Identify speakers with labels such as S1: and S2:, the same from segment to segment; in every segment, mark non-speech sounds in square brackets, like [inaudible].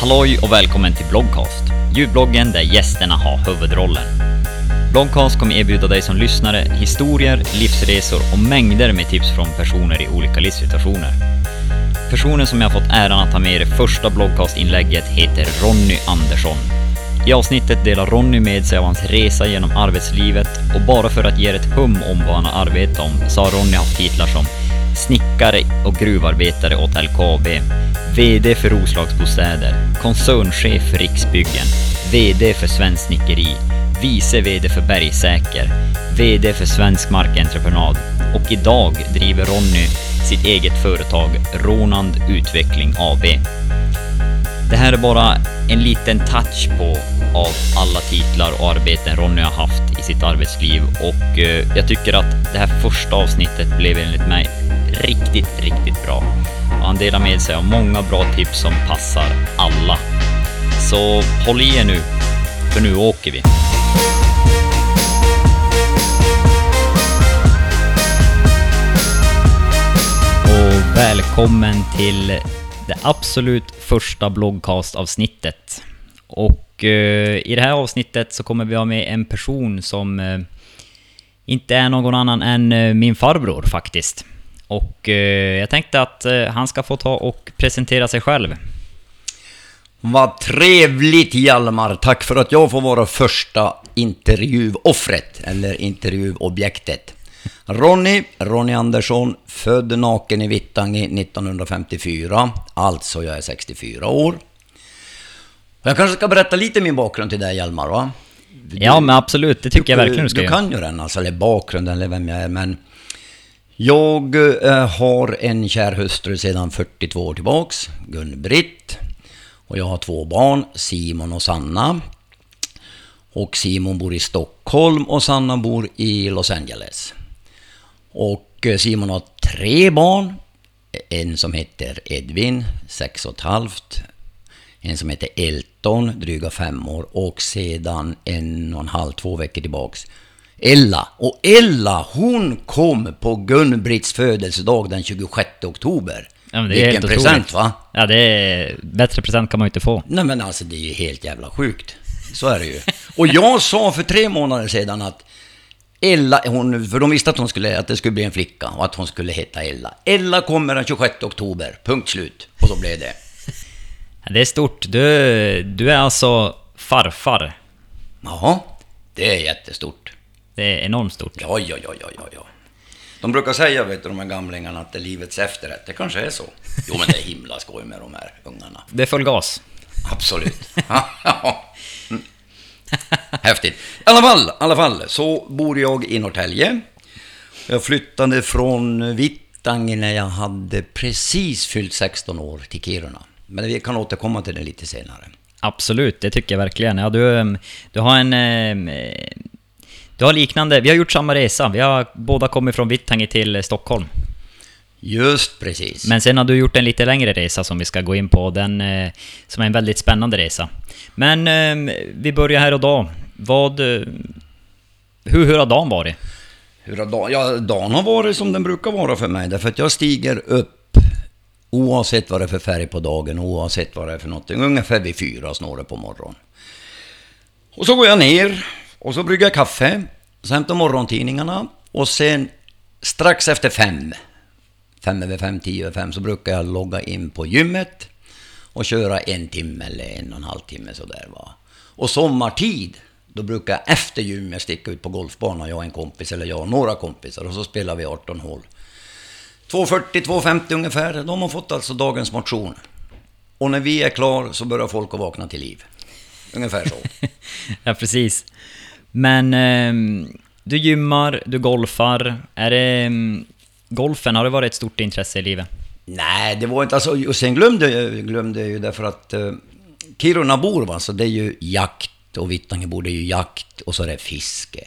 S1: Halloj och välkommen till Bloggcast, ljudbloggen där gästerna har huvudrollen. Bloggcast kommer erbjuda dig som lyssnare historier, livsresor och mängder med tips från personer i olika livssituationer. Personen som jag fått äran att ha med i det första Bloggcast-inlägget heter Ronny Andersson. I avsnittet delar Ronny med sig av hans resa genom arbetslivet och bara för att ge er ett hum om vad han har arbetat om så har Ronny haft titlar som snickare och gruvarbetare åt LKAB, VD för Roslagsbostäder, koncernchef för Riksbyggen, VD för Svenskt Snickeri, vice VD för Bergsäker, VD för Svensk Markentreprenad och idag driver Ronny sitt eget företag Ronand Utveckling AB. Det här är bara en liten touch på av alla titlar och arbeten Ronny har haft i sitt arbetsliv och eh, jag tycker att det här första avsnittet blev enligt mig riktigt, riktigt bra. Och han delar med sig av många bra tips som passar alla. Så håll i er nu, för nu åker vi. Och välkommen till det absolut första bloggcast-avsnittet. Och eh, i det här avsnittet så kommer vi ha med en person som eh, inte är någon annan än eh, min farbror faktiskt. Och eh, jag tänkte att eh, han ska få ta och presentera sig själv.
S2: Vad trevligt Hjalmar! Tack för att jag får vara första intervjuoffret, eller intervjuobjektet. Ronny, Ronny Andersson, född naken i Vittangi 1954, alltså jag är 64 år. Jag kanske ska berätta lite min bakgrund till dig Hjalmar va?
S1: ja men absolut, det tycker jag verkligen du ska
S2: Du kan ju den alltså, eller bakgrunden eller vem jag är, men jag eh, har en kär hustru sedan 42 år tillbaks, Gun-Britt. Och jag har två barn, Simon och Sanna. Och Simon bor i Stockholm och Sanna bor i Los Angeles. Och eh, Simon har tre barn. En som heter Edvin, sex och ett halvt. En som heter Elton, dryga fem år. Och sedan en och en halv, två veckor tillbaks Ella. Och Ella, hon kom på Gun-Britts födelsedag den 26 oktober.
S1: Ja, men det är
S2: Vilken present va?
S1: Ja, det är... Bättre present kan man ju inte få.
S2: Nej men alltså det är ju helt jävla sjukt. Så är det ju. Och jag sa för tre månader sedan att Ella, hon, för de visste att, hon skulle, att det skulle bli en flicka och att hon skulle heta Ella. Ella kommer den 26 oktober, punkt slut. Och så blev det.
S1: Det är stort. Du, du är alltså farfar.
S2: Ja, det är jättestort.
S1: Det är enormt stort.
S2: Ja, ja, ja, ja, ja, ja. De brukar säga, vet du, de här gamlingarna, att det är livets efterrätt. Det kanske är så. Jo, men det är himla skoj med de här ungarna.
S1: Det är full gas.
S2: Absolut. [laughs] Häftigt. I alla fall, i alla fall, så bor jag i Norrtälje. Jag flyttade från Vittangi när jag hade precis fyllt 16 år till Kiruna. Men vi kan återkomma till det lite senare.
S1: Absolut, det tycker jag verkligen. Ja, du, ehm, du har en... Du har liknande... Vi har gjort samma resa. Vi har båda kommit från Vittangi till eh, Stockholm.
S2: Just precis.
S1: Men sen har du gjort en lite längre resa som vi ska gå in på. Den eh, som är en väldigt spännande resa. Men ehm, vi börjar här och då. Vad... eh, Hur, hur har dagen varit?
S2: Hur har dagen, ja, dagen har varit som den brukar vara för mig. Därför att jag stiger upp oavsett vad det är för färg på dagen, oavsett vad det är för någonting. Ungefär vid fyra snåret på morgonen. Och så går jag ner och så brygger jag kaffe. Så hämtar morgontidningarna och sen strax efter fem, fem över fem, tio över fem, så brukar jag logga in på gymmet och köra en timme eller en och en halv timme sådär va. Och sommartid, då brukar jag efter gymmet sticka ut på golfbanan, jag och en kompis, eller jag och några kompisar, och så spelar vi 18 hål. 2.40-2.50 ungefär, de har man fått alltså dagens motion. Och när vi är klar så börjar folk att vakna till liv. Ungefär så. [laughs]
S1: ja, precis. Men ehm, du gymmar, du golfar. Är det... ehm, golfen, har det varit ett stort intresse i livet?
S2: Nej, det var inte alltså, och sen glömde glömde jag ju därför att uh, Kirunabor va, så det är ju jakt och Vittangebor det är ju jakt och så är det fiske.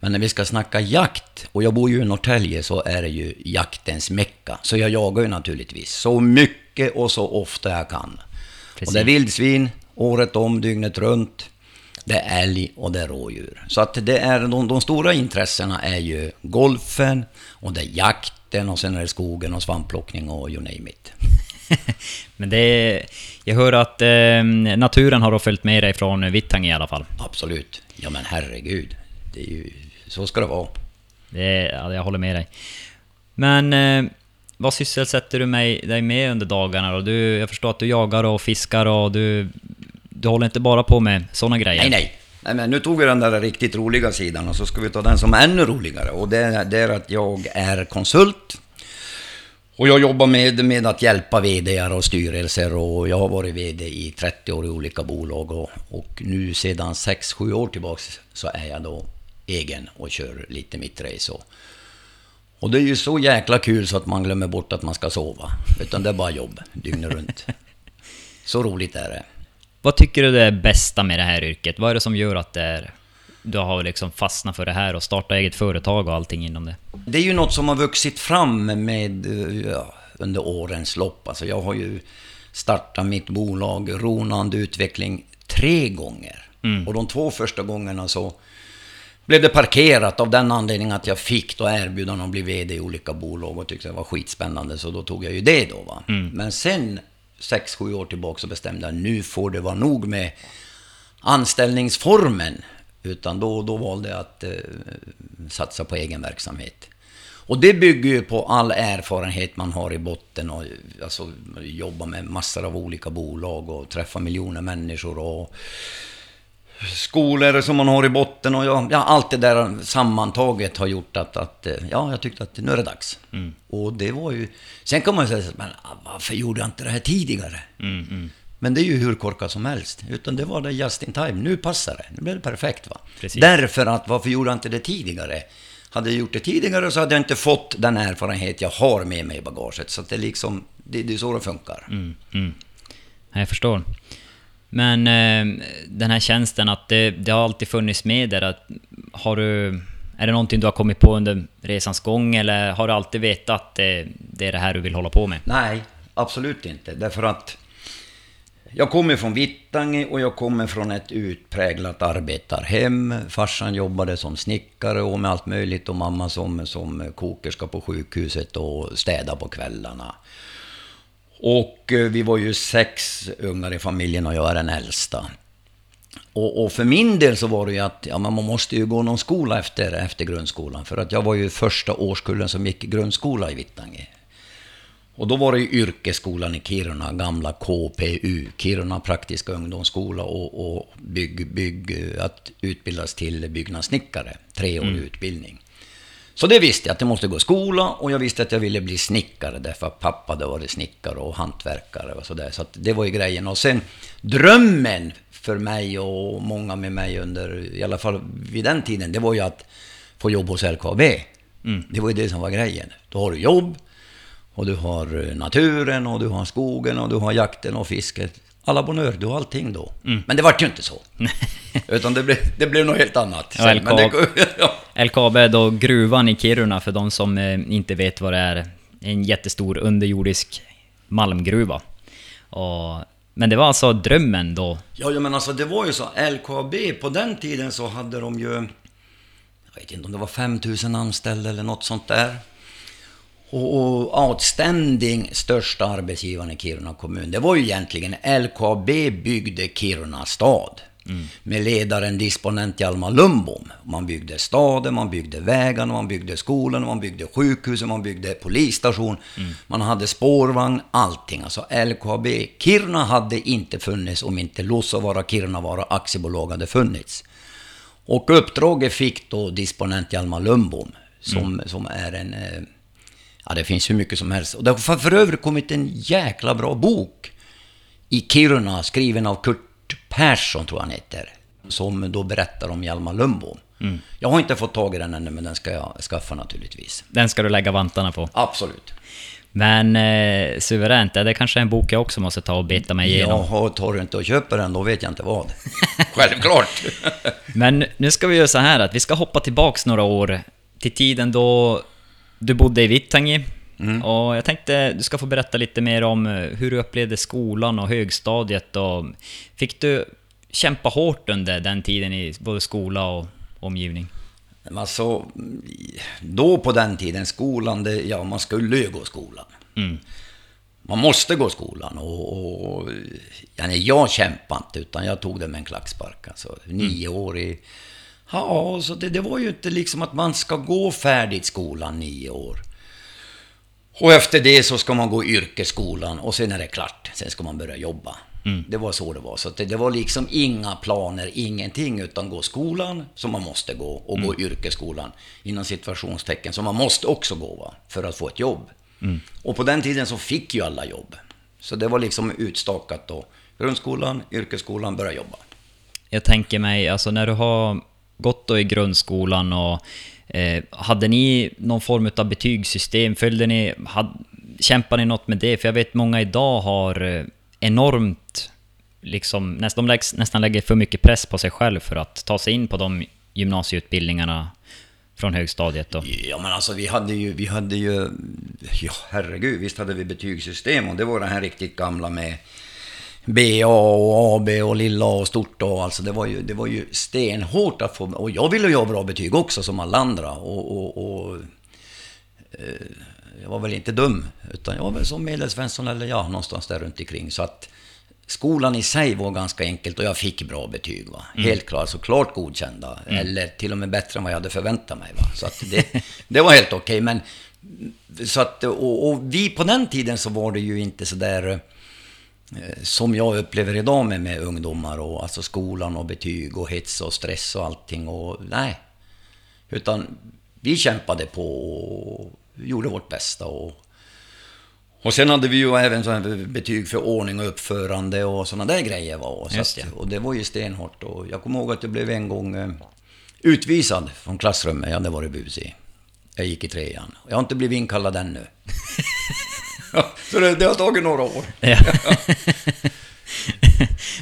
S2: Men när vi ska snacka jakt, och jag bor ju i Norrtälje, så är det ju jaktens mecka. Så jag jagar ju naturligtvis så mycket och så ofta jag kan.
S1: Precis.
S2: Och det är vildsvin, året om, dygnet runt. Det är älg och det är rådjur. Så att det är, de, de stora intressena är ju golfen, och det är jakten, och sen är det skogen och svampplockning och you name it. [laughs]
S1: Men det är, jag hör att eh, naturen har då följt med dig från Vittangi i alla fall.
S2: Absolut. Ja men herregud. Det är ju, så ska det vara.
S1: Det ja, jag håller med dig. Men eh, vad sysselsätter du mig, dig med under dagarna då? Du, jag förstår att du jagar och fiskar och du, du håller inte bara på med sådana grejer?
S2: Nej, nej. Nej, men nu tog vi den där riktigt roliga sidan och så ska vi ta den som är ännu roligare. Och det, det är att jag är konsult. Och jag jobbar med, med att hjälpa VDar och styrelser och jag har varit VD i 30 år i olika bolag och, och nu sedan 6-7 år tillbaks så är jag då egen och kör lite mitt race. Och, och det är ju så jäkla kul så att man glömmer bort att man ska sova. Utan det är bara jobb dygnet runt. [laughs] Så roligt är det.
S1: Vad tycker du är bästa med det här yrket? Vad är det som gör att det är, du har liksom fastnat för det här och startat eget företag och allting inom det?
S2: Det är ju något som har vuxit fram med, ja, under årens lopp. Alltså jag har ju startat mitt bolag Ronand Utveckling tre gånger.
S1: Mm.
S2: Och de två första gångerna så blev det parkerat av den anledningen att jag fick då erbjudande att bli VD i olika bolag och tyckte det var skitspännande så då tog jag ju det då va.
S1: Mm.
S2: Men sen, sex sju år tillbaka så bestämde jag nu får det vara nog med anställningsformen. Utan då, då valde jag att eh, satsa på egen verksamhet. Och det bygger ju på all erfarenhet man har i botten och alltså, jobba med massor av olika bolag och träffa miljoner människor och skolor som man har i botten och ja, ja, allt det där sammantaget har gjort att, att eh, ja, jag tyckte att nu är det dags.
S1: Mm.
S2: Och det var ju... Sen kan man ju säga så, men ah, varför gjorde jag inte det här tidigare?
S1: Mm, mm.
S2: Men det är ju hur korkat som helst. Utan det var det just in time. Nu passar det. Nu blev det perfekt va.
S1: Precis.
S2: Därför att varför gjorde jag inte det tidigare? Hade jag gjort det tidigare så hade jag inte fått den erfarenhet jag har med mig i bagaget. Så att det är liksom, det, det är så det funkar.
S1: Mm, mm. Ja, Jag förstår. Men eh, den här tjänsten, att det, det har alltid funnits med där. Att, har du, är det någonting du har kommit på under resans gång eller har du alltid vetat att det, det är det här du vill hålla på med?
S2: Nej, absolut inte. Därför att jag kommer från Vittangi och jag kommer från ett utpräglat arbetarhem. Farsan jobbade som snickare och med allt möjligt och mamma som, som kokerska på sjukhuset och städa på kvällarna. Och eh, vi var ju sex ungar i familjen och jag är den äldsta. Och, och för min del så var det ju att ja, man måste ju gå någon skola efter, efter grundskolan. För att jag var ju första årskullen som gick i grundskola i Vittangi. Och då var det ju yrkesskolan i Kiruna, gamla KPU, Kiruna praktiska ungdomsskola och, och bygg, bygg, att utbildas till byggnadssnickare, treårig utbildning. Så det visste jag, att jag måste gå i skola och jag visste att jag ville bli snickare därför att pappa hade varit snickare och hantverkare och sådär. Så att det var ju grejen. Och sen drömmen för mig och många med mig under, i alla fall vid den tiden, det var ju att få jobb hos LKAB. Det var ju det som var grejen. Då har du jobb, och du har eh, naturen och du har skogen och du har jakten och fisket. Alla bonheur, du har allting då. Men det vart ju inte så. [laughs] Utan det blev, det blev något helt annat.
S1: Ja,
S2: Sen, men det,
S1: LKAB. [laughs]
S2: ja.
S1: LKAB är då gruvan i Kiruna för de som eh, inte vet vad det är. En jättestor underjordisk malmgruva. Och, men det var alltså drömmen då.
S2: Ja, ja, men alltså det var ju så. LKAB, på den tiden så hade de ju... Jag vet inte om det var 5000 anställda eller något sånt där. Och, och outstanding största arbetsgivaren i Kiruna kommun, det var ju egentligen LKAB byggde Kiruna stad. Med ledaren disponent Hjalmar Lundbom. Man byggde staden, man byggde vägarna, man byggde skolan, man byggde sjukhusen, man byggde polisstation. Man hade spårvagn, allting. Alltså LKAB. Kiruna hade inte funnits om inte Luossavaara Kirunavaara aktiebolag hade funnits. Och uppdraget fick då disponent Hjalmar Lundbom, som, som är en... Ja, det finns hur mycket som helst. Och det har för övrigt kommit en jäkla bra bok i Kiruna, skriven av Kurt Persson, tror jag han heter. Som då berättar om Hjalmar Lundbom. Jag har inte fått tag i den ännu, men den ska jag skaffa naturligtvis.
S1: Den ska du lägga vantarna på.
S2: Absolut.
S1: Men eh, suveränt, det kanske är en bok jag också måste ta och beta mig igenom.
S2: Jaha, tar du inte och köper den, då vet jag inte vad. [laughs] Självklart!
S1: Men nu ska vi göra så här att vi ska hoppa tillbaks några år till tiden då du bodde i Vittangi. Och jag tänkte du ska få berätta lite mer om eh, hur du upplevde skolan och högstadiet och fick du kämpa hårt under den tiden i både skola och omgivning?
S2: Alltså, då på den tiden, skolan, det, ja man skulle ju gå skolan.
S1: Mm.
S2: man måste gå skolan. Och, och ja, nej, jag kämpade inte, utan jag tog det med en klackspark. Alltså, nio år i... Ja, så det, det var ju inte liksom att man ska gå färdigt skolan nio år. Och efter det så ska man gå yrkesskolan och sen är det klart. Sen ska man börja jobba. Mm. Det var så det var. Så det, det, var liksom inga planer, ingenting, utan gå skolan som man måste gå och mm. gå yrkesskolan inom situationstecken som man måste också gå va, för att få ett jobb. Mm. Och på den tiden så fick ju alla jobb. Så det var liksom utstakat då. Grundskolan, yrkesskolan, börja jobba.
S1: Jag tänker mig, alltså när du har gått då i grundskolan och eh, hade ni någon form av betygssystem? Följde ni, had, kämpade ni något med det? För jag vet många idag har eh, enormt, liksom, näst, de läggs, nästan lägger för mycket press på sig själv för att ta sig in på de gymnasieutbildningarna från högstadiet då?
S2: Ja, men alltså vi hade ju, vi hade ju, ja herregud, visst hade vi betygssystem och det var det här riktigt gamla med BA och AB och lilla och stort A. Alltså det var ju, det var ju stenhårt att få, och jag ville ju ha bra betyg också som alla andra och, och, och eh, jag var väl inte dum, utan jag var väl som medelsvensson eller ja, någonstans där runt omkring. Så att skolan i sig var ganska enkelt och jag fick bra betyg. Va? Mm. Helt klart, så klart godkända. Mm. Eller till och med bättre än vad jag hade förväntat mig. Va? Så att det, [laughs] det var helt okej. Okay, men så att, och, och, vi på den tiden så var det ju inte så där eh, som jag upplever idag med, med ungdomar och alltså skolan och betyg och hets och stress och allting. Och, nej. Utan vi kämpade på och gjorde vårt bästa. Och, och sen hade vi ju även så betyg för ordning och uppförande och sådana där grejer. Var. Så att, och det var ju stenhårt. Och jag kommer ihåg att jag blev en gång eh, utvisad från klassrummet jag hade varit busig. Jag gick i trean. Jag har inte blivit inkallad ännu. [laughs] så det, det, har tagit några år. Ja. [laughs]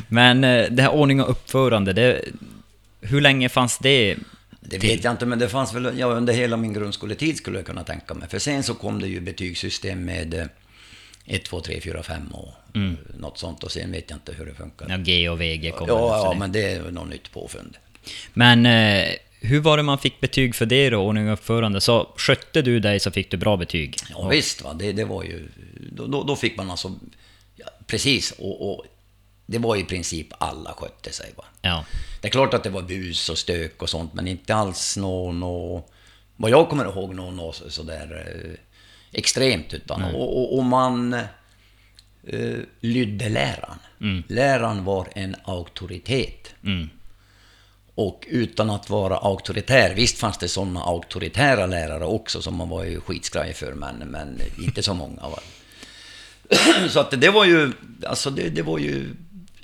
S1: men eh, det här ordning och uppförande, det, hur länge fanns det
S2: det vet jag inte, men det fanns väl ja, under hela min grundskoletid skulle jag kunna tänka mig. För sen så kom det ju betygssystem med 1, 2, 3, 4, 5 och mm. något sånt. Och sen vet jag inte hur det funkar.
S1: Ja, G och VG kom
S2: Ja, ja men det är något nytt påfund.
S1: Men eh, hur var det man fick betyg för det då, ordning och uppförande? Så skötte du dig så fick du bra betyg?
S2: Ja, och... visst, va? Det, det var ju... Då, då, då fick man alltså... Ja, precis, och, och det var i princip alla skötte sig. Va? Ja. Det är klart att det var bus och stök och sånt, men inte alls någon... Nå, vad jag kommer ihåg, någon nå, sådär eh, extremt. Utan, mm. och, och, och, man eh, lydde läraren. Mm. Läraren var en auktoritet. Mm. Och utan att vara auktoritär, visst fanns det sådana auktoritära lärare också som man var ju skitskraj för, men, men inte så många. Va? [clears throat] så att det var ju, alltså det, det var ju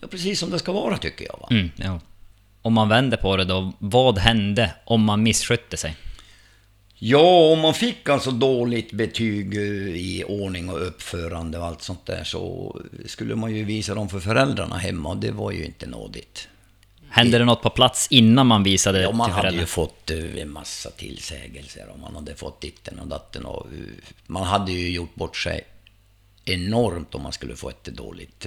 S2: Ja, precis som det ska vara tycker jag. Va?
S1: Mm, ja. Om man vänder på det då, vad hände om man misskötte sig?
S2: Ja, om man fick alltså dåligt betyg eh, i ordning och uppförande och allt sånt där så skulle man ju visa dem för föräldrarna hemma och det var ju inte nådigt.
S1: Hände det något på plats innan man visade
S2: ja,
S1: man
S2: till hade ju fått eh, en massa tillsägelser och man hade fått ditten och datten och eh, man hade ju gjort bort sig enormt om man skulle få ett dåligt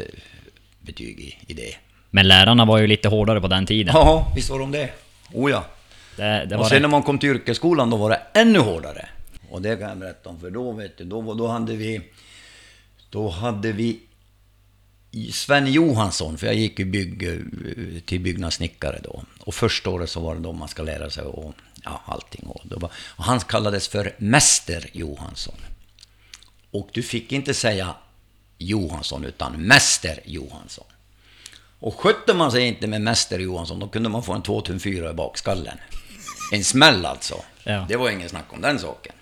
S2: betyg i, i det.
S1: Men lärarna var ju lite hårdare på den tiden.
S2: Ja, visst var de det. Oh ja. Det, det och sen det. när man kom till yrkesskolan, då var det ännu hårdare. Och det kan jag berätta om, för då, vet du, då, då hade vi... Då hade vi Sven Johansson, för jag gick ju bygg, till byggnadssnickare då. Och första året så var det då man ska lära sig och, ja, allting. Och, var, och han kallades för Mäster Johansson. Och du fick inte säga Johansson, utan Mäster Johansson. Och skötte man sig inte med Mäster Johansson, då kunde man få en 2004 i bakskallen. En smäll alltså. Ja. Det var ingen snack om den saken.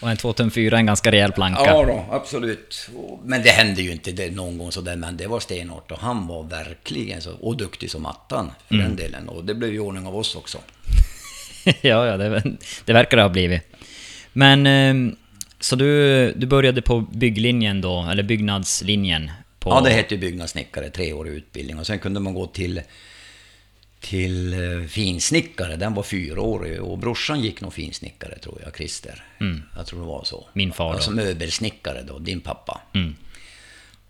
S1: Och en 2004 är en ganska rejäl planka.
S2: Ja då, absolut. Men det hände ju inte det någon gång sådär, men det var stenhårt. Och han var verkligen så, och duktig som attan för mm. den delen. Och det blev ju ordning av oss också. [laughs]
S1: ja, ja, det, det verkar det ha blivit. Men ehm, så du, du började på bygglinjen då, eller byggnadslinjen? På...
S2: Ja, det hette ju byggnadssnickare, treårig utbildning. Och sen kunde man gå till, till eh, finsnickare, den var fyraårig. Och brorsan gick nog finsnickare, tror jag, Christer. Mm. Jag tror det var så.
S1: Min far då.
S2: Alltså möbelsnickare då, din pappa. Mm.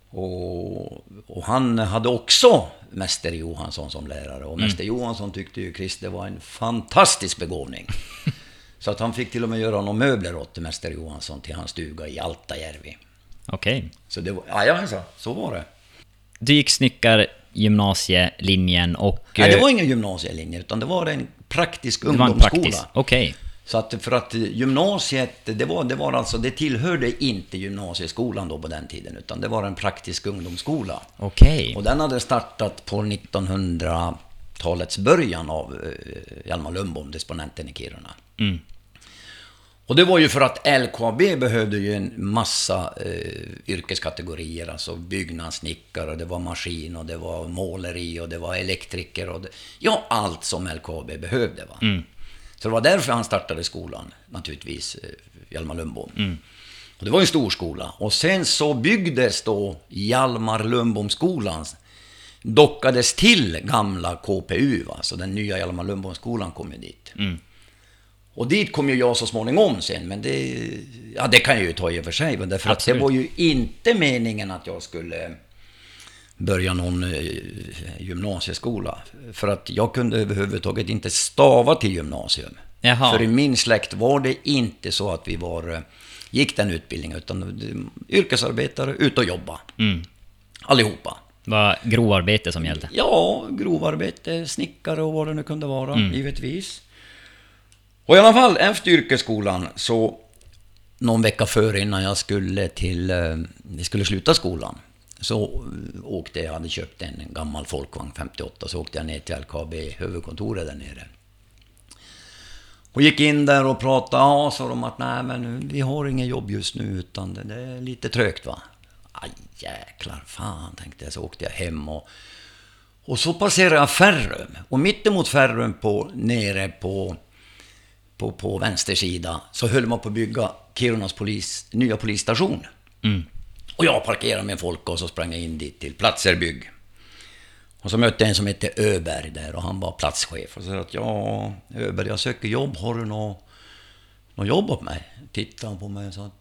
S2: Och, och, han hade också Mäster Johansson som lärare. Och mm. Mäster Johansson tyckte ju Christer var en fantastisk begåvning. [laughs] Så att han fick till och med göra några möbler åt Mäster Johansson till hans stuga i Altajärvi.
S1: Okej.
S2: Så det var, jajamensan, så var det.
S1: Du gick snickargymnasielinjen och...
S2: Nej, det
S1: eh,
S2: var ingen gymnasielinje, utan det var en praktisk ungdomsskola.
S1: Okej.
S2: Så att för att gymnasiet, det var, det var alltså, det tillhörde inte gymnasieskolan då på den tiden, utan det var en praktisk ungdomsskola.
S1: Okej.
S2: Och den hade startat på 1900-talets början av eh, Hjalmar Lundbom, disponenten i Kiruna.
S1: Mm.
S2: Och det var ju för att LKAB behövde ju en massa eh, yrkeskategorier, alltså byggnadssnickare, det var maskin och det var måleri och det var elektriker och det, ja, allt som LKAB behövde. Va? Så det var därför han startade skolan, naturligtvis, eh, Hjalmar Lundbom. Och det var en stor skola. Och sen så byggdes då Hjalmar Lundbomskolan, dockades till gamla KPU, va? så den nya Hjalmar Lundbomskolan kom ju dit. Och dit kom ju jag så småningom sen, men det, ja, det kan jag ju ta i och för sig. men Därför att det var ju inte meningen att jag skulle börja någon eh, gymnasieskola. För att jag kunde överhuvudtaget inte stava till gymnasium.
S1: Jaha.
S2: För i min släkt var det inte så att vi var, eh, gick den utbildningen, utan yrkesarbetare, ut och jobba.
S1: Mm.
S2: Allihopa.
S1: Var grovarbete som gällde.
S2: Ja, grovarbete, snickare och vad det nu kunde vara, givetvis. Och i alla fall, efter yrkesskolan så någon vecka före innan jag skulle till, eh, vi skulle sluta skolan, så eh, åkte jag, hade köpt en gammal folkvagn 58, så åkte jag ner till LKAB, huvudkontoret där nere. Och gick in där och pratade, ja, sa de att nej men vi har inget jobb just nu utan det, det är lite trögt va. Aj jäklar, fan tänkte jag, så åkte jag hem och och så passerade jag Ferrum. Och mittemot Ferrum på, nere på, på, på vänster sida så höll man på att bygga Kirunas polis, nya polisstation.
S1: Mm.
S2: Och jag parkerade med folk och så sprang jag in dit till Platserbygg. Och så mötte jag en som hette Öberg där och han var platschef. Och så sa att ja, Öberg, jag söker jobb. Har du något, något jobb åt mig? Tittade han på mig och sa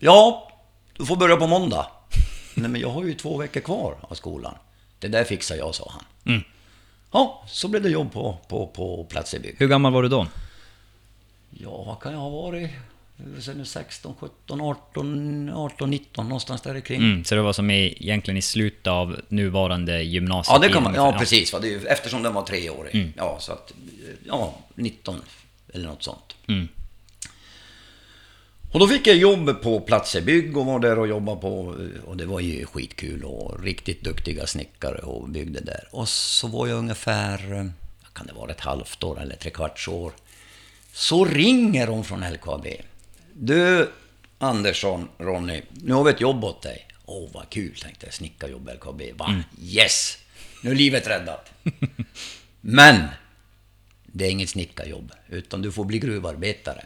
S2: ja, du får börja på måndag. [laughs] Nej, men jag har ju två veckor kvar av skolan. Det där fixar jag, sa han.
S1: Mm.
S2: Ja, så blev det jobb på, på, på Platserbygg.
S1: Hur gammal var du då?
S2: Ja, vad kan jag ha varit? Sen är 16, 17, 18, 18, 19 någonstans där kring.
S1: Mm, så det var som i, egentligen i slutet av nuvarande
S2: Ja,
S1: gymnasiet?
S2: det kan man, ja precis. Va? Det är, eftersom den var treårig. Ja, så att, ja, 19 eller något sånt.
S1: Mm.
S2: Och då fick jag jobb på Platsebygg och var där och jobbade på, och det var ju skitkul och riktigt duktiga snickare och byggde där. Och så var jag ungefär, eh, kan det vara ett halvt år eller tre kvarts år. Så ringer de från LKAB. Du, Andersson, Ronny, nu har vi ett jobb åt dig. Åh, vad kul, tänkte jag. Snickarjobb LKAB. Va? Yes! Nu är livet räddat. [laughs] Men, det är inget snickarjobb, utan du får bli gruvarbetare.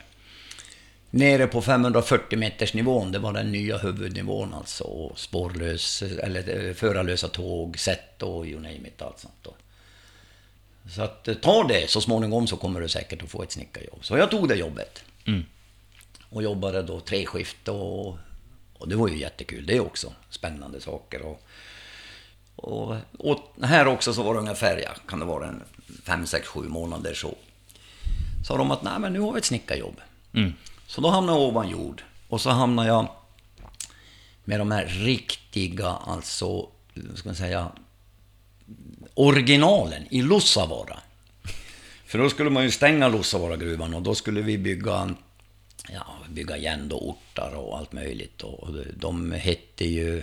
S2: Nere på 540 meters nivån, det var den nya huvudnivån alltså. Spårlös, eller eh, förarlösa tåg, sätt och you name it, allt sånt då. Så att eh, ta det, så småningom så kommer du säkert att få ett snickarjobb. Så jag tog det jobbet.
S1: Mm.
S2: Och jobbade då treskift och, och det var ju jättekul det också. Spännande saker. Och, och, och här också så var det ungefär, ja, kan det vara en fem, sex, sju månader så. Sa de att nej men nu har vi ett snickarjobb.
S1: Mm.
S2: Så då hamnade jag ovan jord. Och så hamnade jag med de här riktiga, alltså, vad ska man säga, originalen i Lussavaara. För då skulle man ju stänga Lussavaara-gruvan och då skulle vi bygga, ja, bygga igen då ortar och allt möjligt. Och de hette ju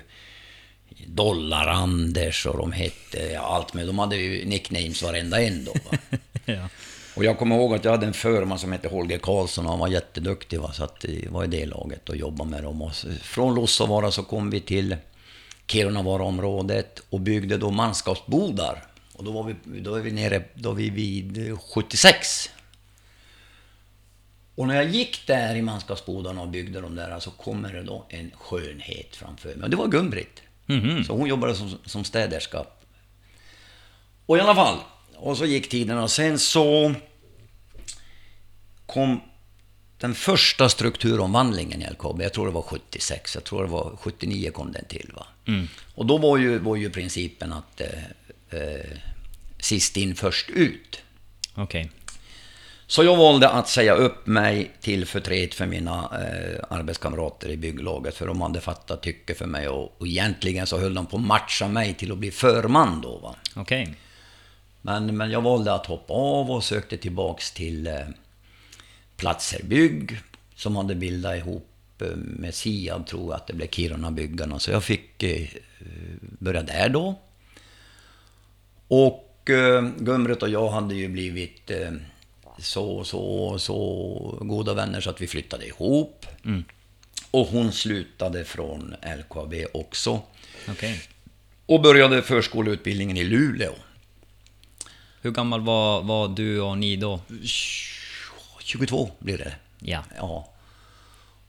S2: Dollar-Anders och de hette ja, allt möjligt. De hade ju nicknames varenda en då. Va? [laughs]
S1: Ja.
S2: Och jag kommer ihåg att jag hade en förman som hette Holger Karlsson och han var jätteduktig. Va? Så att jag var i det laget och jobbade med dem. Och från Lussavaara så kom vi till Kirunavaaraområdet och byggde då manskapsbodar. Och då var vi, då är vi nere då är vi vid 76. Och när jag gick där i manskapsbodarna och byggde de där så kommer det då en skönhet framför mig. Och det var Gun-Britt.
S1: Mhm.
S2: Så hon jobbade som, som städerska. Och i alla fall, och så gick tiden och sen så kom den första strukturomvandlingen i LKAB. Jag tror det var 76, jag tror det var 79 kom den till. Va?
S1: Mm.
S2: Och då var ju, var ju principen att eh, eh, sist in först ut.
S1: Okej.
S2: Så jag valde att säga upp mig till förtret för mina eh, arbetskamrater i bygglaget, för de hade fattat tycke för mig och, och egentligen så höll de på att matcha mig till att bli förman då. Va?
S1: Okej.
S2: Men, men jag valde att hoppa av och sökte tillbaks till eh, Platser Bygg, som hade bildat ihop eh, med Siab, tror jag att det blev Kiruna-byggarna. Så jag fick eh, börja där då. Och eh, Gumret och jag hade ju blivit så, så, så goda vänner så att vi flyttade ihop. Och hon slutade från LKAB också.
S1: Okej.
S2: Och började förskoleutbildningen i Luleå.
S1: Hur gammal var, var du och ni då?
S2: 22 blir det.
S1: Ja.
S2: Ja.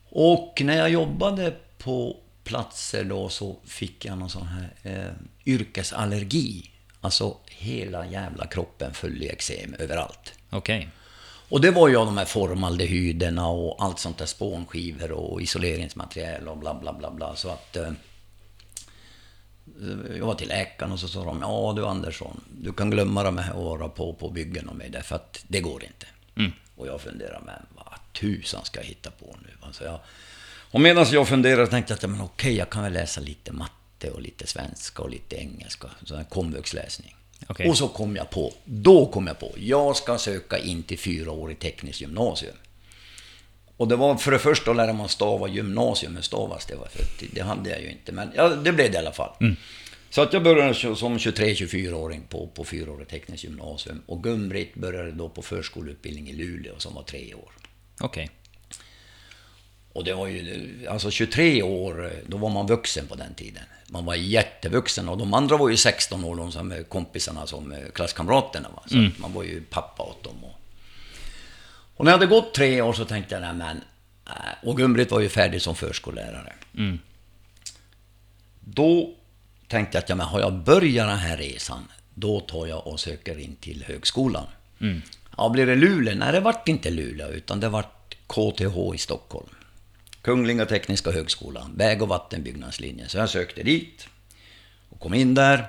S2: Och när jag jobbade på platser då så fick jag någon sån här eh, yrkesallergi. Alltså hela jävla kroppen full i eksem överallt.
S1: Okej.
S2: Och det var ju av de här formaldehyderna och allt sånt där spånskivor och isoleringsmaterial och bla bla bla bla. Så att... Eh, jag var till läkaren och så sa de, ja du Andersson, du kan glömma de här åren på, på byggen och mig därför att det går inte.
S1: Mm.
S2: Och jag funderar, men vad tusan ska jag hitta på nu? Alltså jag, och medan jag funderade tänkte jag att, men okej, jag kan väl läsa lite matte och lite svenska och lite engelska, sån komvuxläsning.
S1: Okej.
S2: Och så kom jag på, då kom jag på, jag ska söka in till fyraårig tekniskt gymnasium. Och det var för det första att lära mig stava gymnasium, hur stavas det? Var för det hade jag ju inte, men ja, det blev det i alla fall. Så att jag började som 23-24-åring på, på fyraårig tekniskt gymnasium. Och Gun-Britt började då på förskoleutbildning i Luleå som var tre år.
S1: Okej.
S2: Och det var ju, alltså 23 år, då var man vuxen på den tiden. Man var jättevuxen och de andra var ju 16 år, de som kompisarna som klasskamraterna. Va? Så att man var ju pappa åt dem. Och, och när jag hade gått tre år så tänkte jag, nej men, äh, och Gun-Britt var ju färdig som förskollärare.
S1: Mm.
S2: Då tänkte jag att ja, men har jag börjat den här resan, då tar jag och söker in till högskolan.
S1: Mm.
S2: Ja, blir det Luleå? Nej, det vart inte Luleå, utan det vart KTH i Stockholm. Kungliga Tekniska Högskolan, väg och vattenbyggnadslinjen. Så jag sökte dit och kom in där.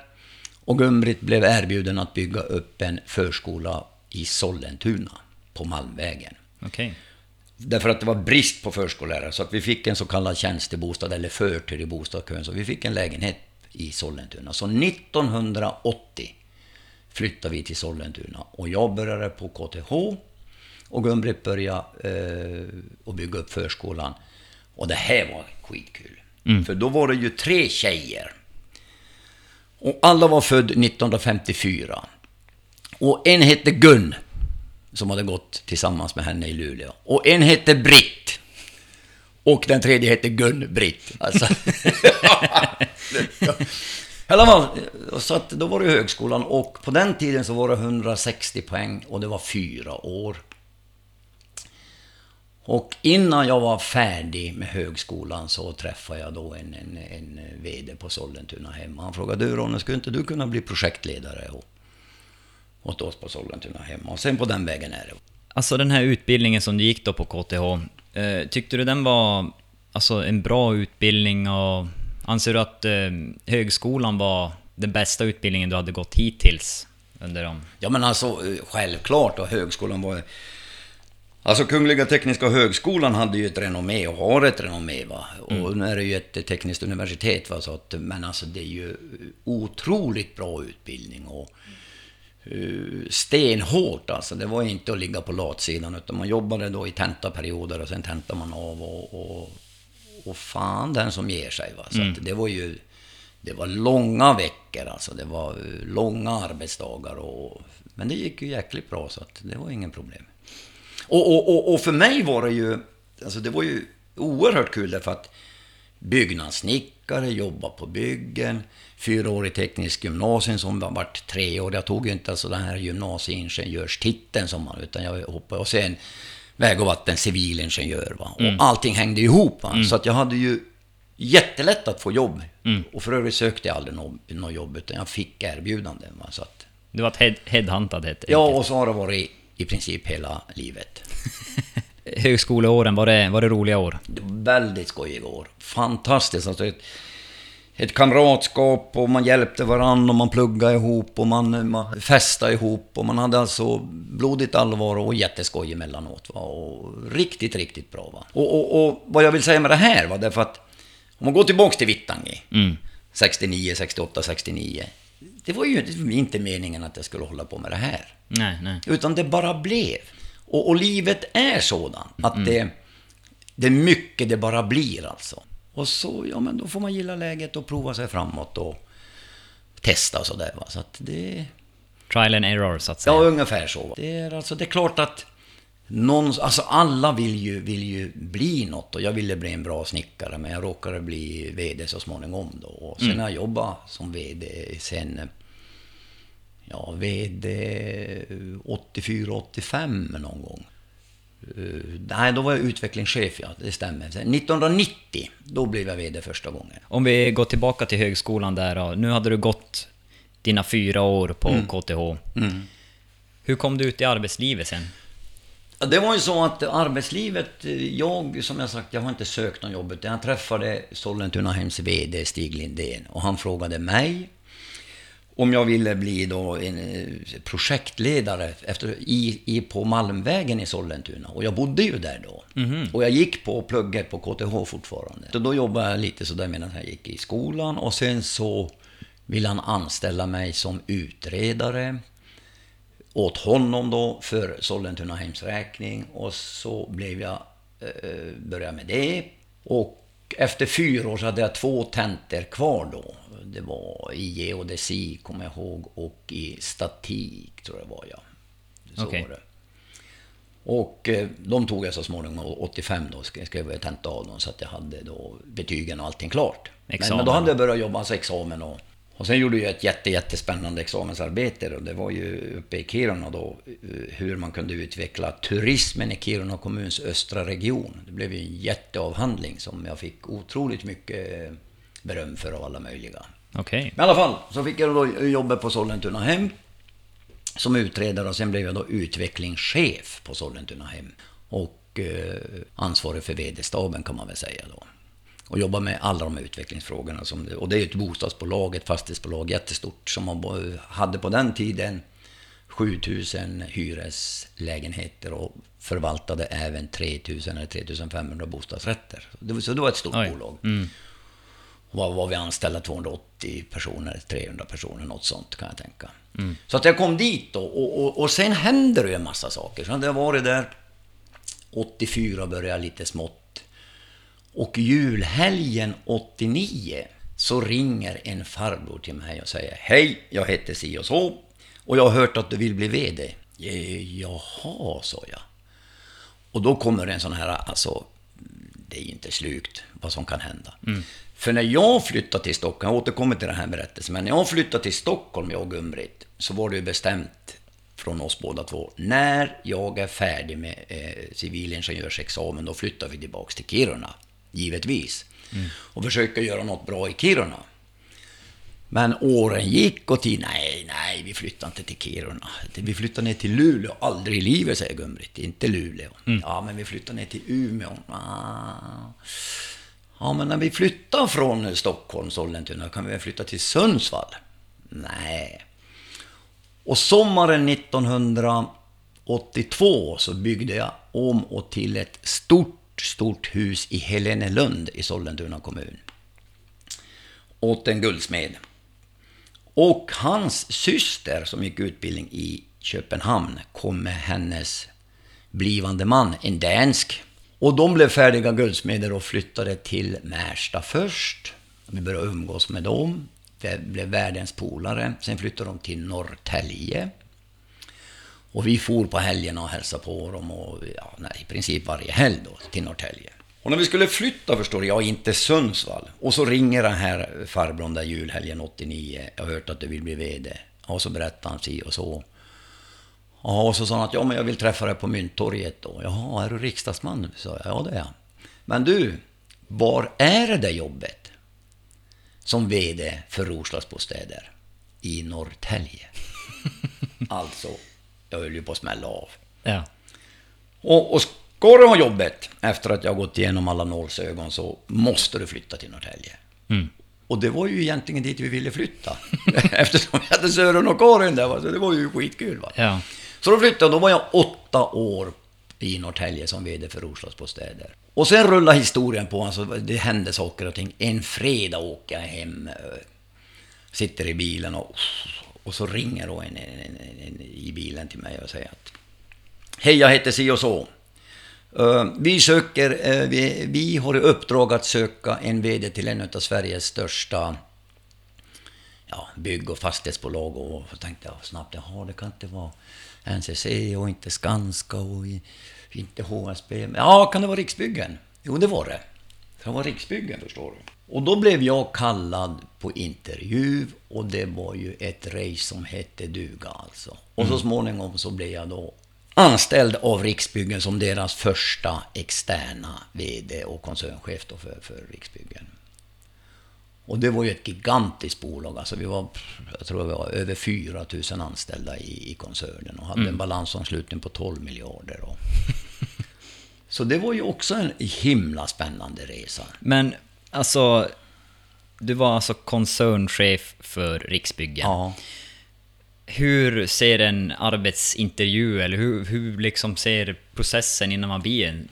S2: Och Gun-Britt blev erbjuden att bygga upp en förskola i Sollentuna, på Malmvägen.
S1: Okej.
S2: Därför att det var brist på förskollärare, så att vi fick en så kallad tjänstebostad, eller förtur i bostadskön, så vi fick en lägenhet i Sollentuna. Så 1980 flyttade vi till Sollentuna och jag började på KTH och Gun-Britt började eh, att bygga upp förskolan. Och det här var skitkul. För då var det ju tre tjejer. Och alla var född 1954. Och en hette Gun, som hade gått tillsammans med henne i Luleå. Och en hette Britt. Och den tredje hette Gun-Britt. Alltså. [laughs] I alla fall, så att då var det högskolan och på den tiden så var det 160 poäng och det var fyra år. Och innan jag var färdig med högskolan så träffade jag då en, en, en VD på Sollentuna hemma. Han frågade du Ronny, skulle inte du kunna bli projektledare åt oss på Sollentuna hemma? Och sen på den vägen är det.
S1: Alltså den här utbildningen som du gick då på KTH, eh, tyckte du den var alltså, en bra utbildning och anser du att eh, högskolan var den bästa utbildningen du hade gått hittills? Under dem?
S2: Ja men alltså eh, självklart och högskolan var... Alltså Kungliga Tekniska Högskolan hade ju ett renommé och har ett renommé va. Och nu är det ju ett tekniskt universitet va. Så att, men alltså det är ju otroligt bra utbildning och eh, stenhårt alltså. Det var inte att ligga på latsidan utan man jobbade då i tentaperioder och sen tentade man av och, och, och fan den som ger sig va. Så att det var ju... Det var långa veckor alltså. Det var eh, långa arbetsdagar och... Men det gick ju jäkligt bra så att det var ingen problem. Och, och, och, och för mig var det ju... Alltså det var ju oerhört kul därför att byggnadssnickare, jobba på byggen, fyraårig teknisk gymnasium som var vart tre år. Jag tog ju inte alltså den här gymnasieingenjörstiteln som man, utan jag hoppade och sen väg och vatten civilingenjör. Va? Och allting hängde ihop. Va? Så att jag hade ju jättelätt att få jobb. Och för övrigt sökte jag aldrig något, jobb, utan jag fick erbjudanden. Va? Så att,
S1: Du var head, headhuntad helt
S2: ja, och så har det varit i princip hela livet. [laughs]
S1: Högskoleåren, var det, var det roliga år?
S2: Det väldigt skojiga år. Fantastiskt. Alltså, ett- kamratskap och man hjälpte varandra och man pluggade ihop och man, man festade ihop och man hade alltså blodigt allvar och jätteskoj emellanåt. Va? Och riktigt, riktigt bra. Va? Och, och, och vad jag vill säga med det här var därför att om man går tillbaks till Vittangi,
S1: Mm.
S2: 69, 68, 69. Det var ju inte meningen att jag skulle hålla på med det här.
S1: Nej, nej.
S2: Utan det bara blev. Och, och livet är sådan att det, det är mycket det bara blir alltså. Och så, ja men då får man gilla läget och prova sig framåt och testa och sådär va. Så att det...
S1: Trial and error, så att säga.
S2: Ja, ungefär så. Det är alltså, det är klart att någon, alltså alla vill ju, vill ju bli något och jag ville bli en bra snickare men jag råkade bli VD så småningom då. Och sen har jag jobbat som VD sen, ja VD 84-85 någon gång. Eh, nej, då var jag utvecklingschef, ja, det stämmer. Sen 1990, då blev jag VD första gången.
S1: Om vi går tillbaka till högskolan där då. Nu hade du gått dina fyra år på
S2: Mm.
S1: KTH. Hur kom du ut i arbetslivet sen?
S2: Det var ju så att arbetslivet, jag som jag sagt, jag har inte sökt någon jobb. Jag träffade Sollentunahems VD Stig Lindén och han frågade mig om jag ville bli då en eh, projektledare efter, i, i, på Malmvägen i Sollentuna. Och jag bodde ju där då. Och jag gick på plugget på KTH fortfarande. Så då jobbade jag lite sådär medan jag gick i skolan. Och sen så ville han anställa mig som utredare åt honom då för Sollentunahems räkning och så blev jag, eh, började med det. Och efter fyra år så hade jag två tentor kvar då. Det var i geodesi, kommer jag ihåg, och i statik, tror jag var jag. Så
S1: Okej.
S2: var det. Och eh, de tog jag så småningom, och 85 då skrev jag tenta av dem så att jag hade då betygen och allting klart. Men,
S1: Examen.
S2: men då hade jag börjat jobba, alltså examen och och sen gjorde jag ett jätte, jättespännande examensarbete och det var ju uppe i Kiruna då eh, hur man kunde utveckla turismen i Kiruna kommuns östra region. Det blev ju en jätteavhandling som jag fick otroligt mycket beröm för av alla möjliga.
S1: Okej.
S2: Men i alla fall så fick jag då jobbet på Sollentuna hem som utredare och sen blev jag då utvecklingschef på Sollentuna hem och eh, ansvarig för VD-staben kan man väl säga då. Och jobbar med alla de här utvecklingsfrågorna. Som det, och det är ju ett bostadsbolag, ett fastighetsbolag jättestort som man hade på den tiden 7000 hyreslägenheter och förvaltade även 3000 eller 3500 bostadsrätter. Så det var ett stort
S1: Oj.
S2: bolag. Och var, var vi anställda 280 personer, 300 personer, något sånt kan jag tänka. Så att jag kom dit då och, och, och sen händer det ju en massa saker. Så hade jag varit där 84 började lite smått. Och julhelgen 89 så ringer en farbror till mig och säger Hej, jag heter si och så och jag har hört att du vill bli VD. "Eh, Jaha, sa jag. Och då kommer en sån här, alltså, det är ju inte slukt vad som kan hända. För när jag flyttade till Stockholm, jag återkommer till den här berättelsen, men när jag flyttade till Stockholm, jag och Gun-Britt, så var det ju bestämt från oss båda två, när jag är färdig med eh, civilingenjörsexamen, då flyttar vi tillbaks till Kiruna, givetvis. Och försöker göra något bra i Kiruna. Men åren gick och tid, nej, nej, vi flyttar inte till Kiruna. Vi flyttar ner till Luleå. Aldrig i livet, säger Gun-Britt. Inte Luleå. Ja, men vi flyttar ner till Umeå. Ah. Ja, men när vi flyttar från Stockholm, Sollentuna, kan vi väl flytta till Sundsvall? Nej. Och sommaren 1982 så byggde jag om och till ett stort, stort hus i Helenelund i Sollentuna kommun. Åt en guldsmed. Och hans syster som gick utbildning i Köpenhamn kom med hennes blivande man, en dansk. Och de blev färdiga guldsmeder och flyttade till Märsta först. Vi började umgås med dem. Det blev världens polare. Sen flyttade de till Norrtälje. Och vi for på helgerna och hälsade på dem och ja, nej, i princip varje helg då till Norrtälje. Och när vi skulle flytta förstår du, jag inte Sundsvall. Och så ringer den här farbrorn där julhelgen 89. Jag har hört att du vill bli VD. Och så berättar han si och så. Ja, och så sa han att ja, men jag vill träffa dig på Mynttorget då. Jaha, är du riksdagsman? Så jag, ja det är jag. Men du, var är det där jobbet? Som VD för Roslagsbostäder i Norrtälje. [laughs] alltså, jag höll ju på att smälla av.
S1: Ja.
S2: Och, och ska du ha jobbet efter att jag har gått igenom alla nålsögon så måste du flytta till Norrtälje.
S1: Mm.
S2: Och det var ju egentligen dit vi ville flytta. [laughs] Eftersom vi hade Sören och Karin där, så det var ju skitkul. Va?
S1: Ja.
S2: Så då flyttade jag, då var jag åtta år i Norrtälje som VD för Roslagsbostäder. Och sen rullade historien på, alltså det hände saker och ting. En fredag åker jag hem, eh, sitter i bilen och, och så ringer då en, en, en, en i bilen till mig och säger att Hej, jag heter si och så. Eh, vi söker, eh, vi, vi har i uppdrag att söka en VD till en av Sveriges största ja, bygg och fastighetsbolag och så tänkte jag snabbt, jaha det kan inte vara NCC och inte Skanska och inte HSB. Men, ja, kan det vara Riksbyggen? Jo, det var det. Det var Riksbyggen, förstår du. Och då blev jag kallad på intervju och det var ju ett race som hette duga alltså. Och så småningom så blev jag då anställd av Riksbyggen som deras första externa VD och koncernchef då för, för Riksbyggen. Och det var ju ett gigantiskt bolag. Alltså vi var, jag tror vi var över 4 000 anställda i, i koncernen och hade en balansomslutning på 12 miljarder. Och. [laughs] Så det var ju också en himla spännande resa.
S1: Men alltså, du var alltså koncernchef för Riksbyggen.
S2: Ja.
S1: Hur ser en arbetsintervju, eller hur, hur liksom ser processen innan man blir en...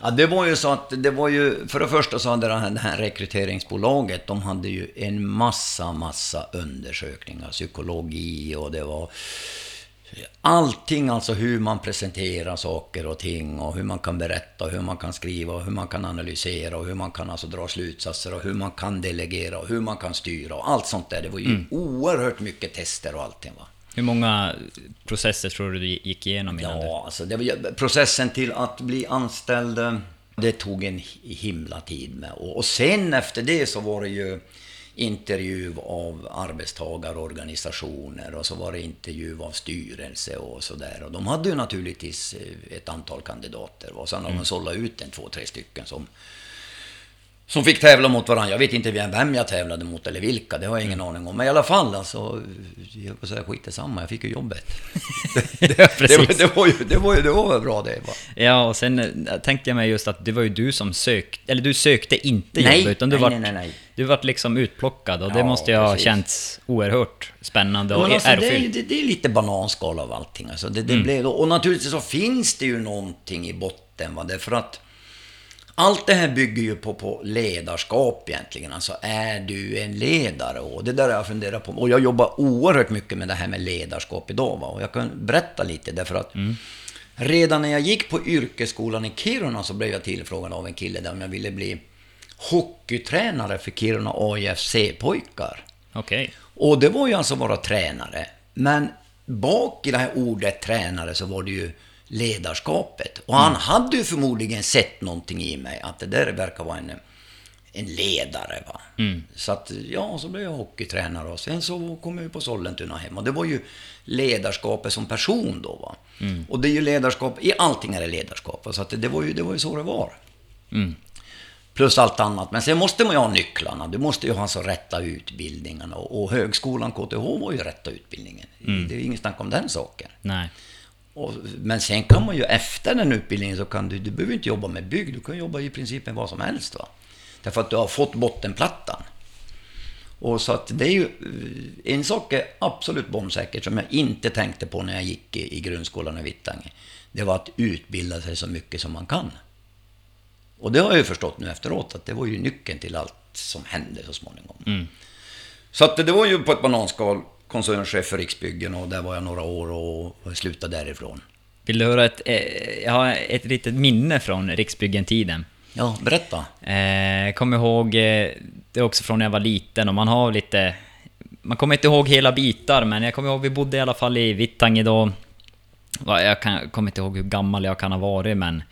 S2: Ja, det var ju så att det var ju, för det första så hade det här, det här rekryteringsbolaget, de hade ju en massa, massa undersökningar, psykologi och det var allting, alltså hur man presenterar saker och ting och hur man kan berätta, hur man kan skriva, och hur man kan analysera och hur man kan alltså dra slutsatser och hur man kan delegera och hur man kan styra och allt sånt där. Det var ju oerhört mycket tester och allting va.
S1: Hur många processer tror du du gick igenom innan du...
S2: Ja, alltså det var, processen till att bli anställd, eh, det tog en hi- himla tid med. Och, och sen efter det så var det ju intervju av arbetstagarorganisationer och så var det intervju av styrelse och sådär. Och de hade ju naturligtvis eh, ett antal kandidater. Och sen har de sållat ut en två, tre stycken som som fick tävla mot varandra. Jag vet inte vem jag tävlade mot eller vilka, det har jag ingen aning om. Men i alla fall, alltså, jag får säga skit samma, jag fick ju jobbet. [laughs] det,
S1: precis.
S2: det, var, det, var ju, det, var ju, det var väl bra det. Va?
S1: Ja, och sen eh, tänkte jag mig just att det var ju du som sökte, eller du sökte inte
S2: Nej,
S1: jobb, utan du
S2: nej,
S1: vart,
S2: nej, nej.
S1: Du vart liksom utplockad och det
S2: Ja,
S1: måste ju ha känts oerhört spännande och
S2: alltså, det, är,
S1: ärofyllt.
S2: det, det är lite bananskal av allting. Alltså, det, det
S1: Mm.
S2: blev, och naturligtvis så finns det ju någonting i botten. Va? Därför att allt det här bygger ju på, på ledarskap egentligen. Alltså, är du en ledare? Och det där har jag funderat på. Och jag jobbar oerhört mycket med det här med ledarskap idag. Va? Och jag kan berätta lite därför att redan när jag gick på yrkesskolan i Kiruna så blev jag tillfrågad av en kille där om jag ville bli hockeytränare för Kiruna AIFC-pojkar.
S1: Okej.
S2: Och det var ju alltså vara tränare. Men bak i det här ordet tränare så var det ju ledarskapet. Och han hade ju förmodligen sett någonting i mig, att det där verkar vara en, en ledare. Va? Så att, ja, så blev jag hockeytränare och sen så kom jag på Sollentuna hem. Och det var ju ledarskapet som person då. Va? Och det är ju ledarskap, i allting är det ledarskap. Så att det, var ju, det var ju så det var.
S1: Mm.
S2: Plus allt annat. Men sen måste man ju ha nycklarna. Du måste ju ha så rätta utbildningarna. Och, och högskolan, KTH, var ju rätta utbildningen. Det är ju inget snack om den saken.
S1: Nej.
S2: Och, men sen kan man ju efter den utbildningen så kan du, du behöver inte jobba med bygg. Du kan jobba i princip med vad som helst. Va? Därför att du har fått bottenplattan. Och så att det är ju, en sak är absolut bombsäkert som jag inte tänkte på när jag gick i, i grundskolan i Vittangi. Det var att utbilda sig så mycket som man kan. Och det har jag ju förstått nu efteråt att det var ju nyckeln till allt som hände så småningom. Så att det var ju på ett bananskal koncernchef för Riksbyggen och där var jag några år och slutade därifrån.
S1: Vill du höra ett... Eh, jag har ett litet minne från Riksbyggen-tiden.
S2: Ja, berätta.
S1: Eh, kommer ihåg, eh, det är också från när jag var liten och man har lite... Man kommer inte ihåg hela bitar, men jag kommer ihåg vi bodde i alla fall i Vittangi då. Jag kan, kommer inte ihåg hur gammal jag kan ha varit, men...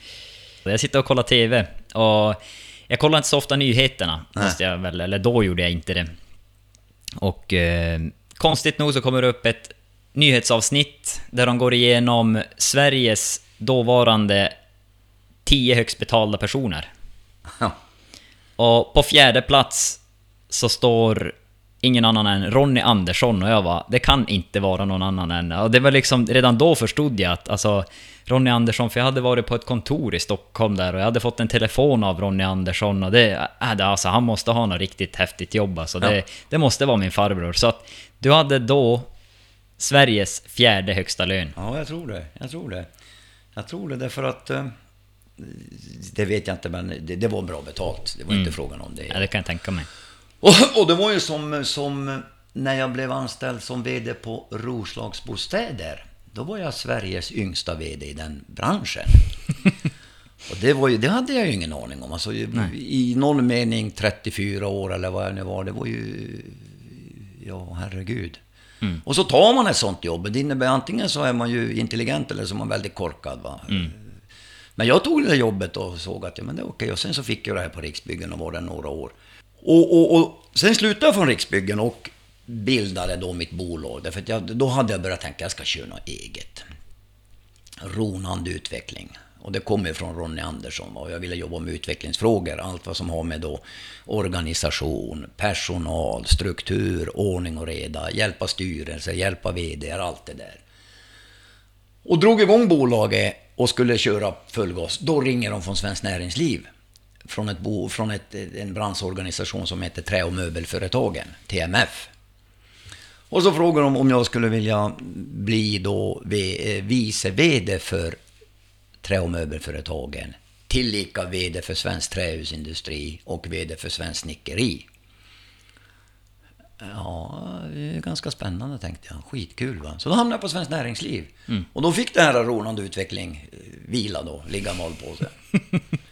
S1: Jag sitter och kollar TV och jag kollar inte så ofta nyheterna, måste jag väl, eller då gjorde jag inte det. Och eh, konstigt nog så kommer det upp ett nyhetsavsnitt där de går igenom Sveriges dåvarande 10 högst betalda personer.
S2: Ja.
S1: Och på fjärde plats så står ingen annan än Ronny Andersson och jag var det kan inte vara någon annan än... Och det var liksom, redan då förstod jag att alltså Ronny Andersson, för jag hade varit på ett kontor i Stockholm där och jag hade fått en telefon av Ronny Andersson och det, äh, alltså han måste ha något riktigt häftigt jobb alltså. Det,
S2: Ja.
S1: det måste vara min farbror. Så att du hade då Sveriges fjärde högsta lön.
S2: Ja, jag tror det. Jag tror det. Jag tror det därför att... eh, Det vet jag inte, men det, det var bra betalt. Det var inte frågan om det.
S1: Ja, det kan jag tänka mig.
S2: Och, och det var ju som, som när jag blev anställd som VD på Roslagsbostäder. Då var jag Sveriges yngsta VD i den branschen. [laughs] Och det, var ju, det hade jag ju ingen aning om. Alltså, i, I någon mening 34 år eller vad jag nu var. Det var ju... Ja, herregud. Och så tar man ett sånt jobb. Det innebär antingen så är man ju intelligent eller så är man väldigt korkad. Va? Men jag tog det där jobbet och såg att ja, men det är okej. Och sen så fick jag det här på Riksbyggen och var där några år. Och, och, och sen slutade jag från Riksbyggen och bildade då mitt bolag. Därför att jag, då hade jag börjat tänka jag ska köra något eget. Ronande utveckling. Och det kommer ju från Ronny Andersson och jag ville jobba med utvecklingsfrågor. Allt vad som har med då organisation, personal, struktur, ordning och reda, hjälpa styrelser, hjälpa VD, allt det där. Och drog igång bolaget och skulle köra full gas. Då ringer de från Svenskt Näringsliv. Från, ett bo, från ett, en branschorganisation som heter Trä och möbelföretagen, TMF. Och så frågar de om jag skulle vilja bli då eh, vice VD för Trä och möbelföretagen. Tillika VD för Svensk trähusindustri och VD för Svensk snickeri. Ja, det är ganska spännande tänkte jag. Skitkul va. Så då hamnade jag på Svenskt Näringsliv. Och då fick det här ronande utveckling eh, vila då, ligga malpåse. [laughs]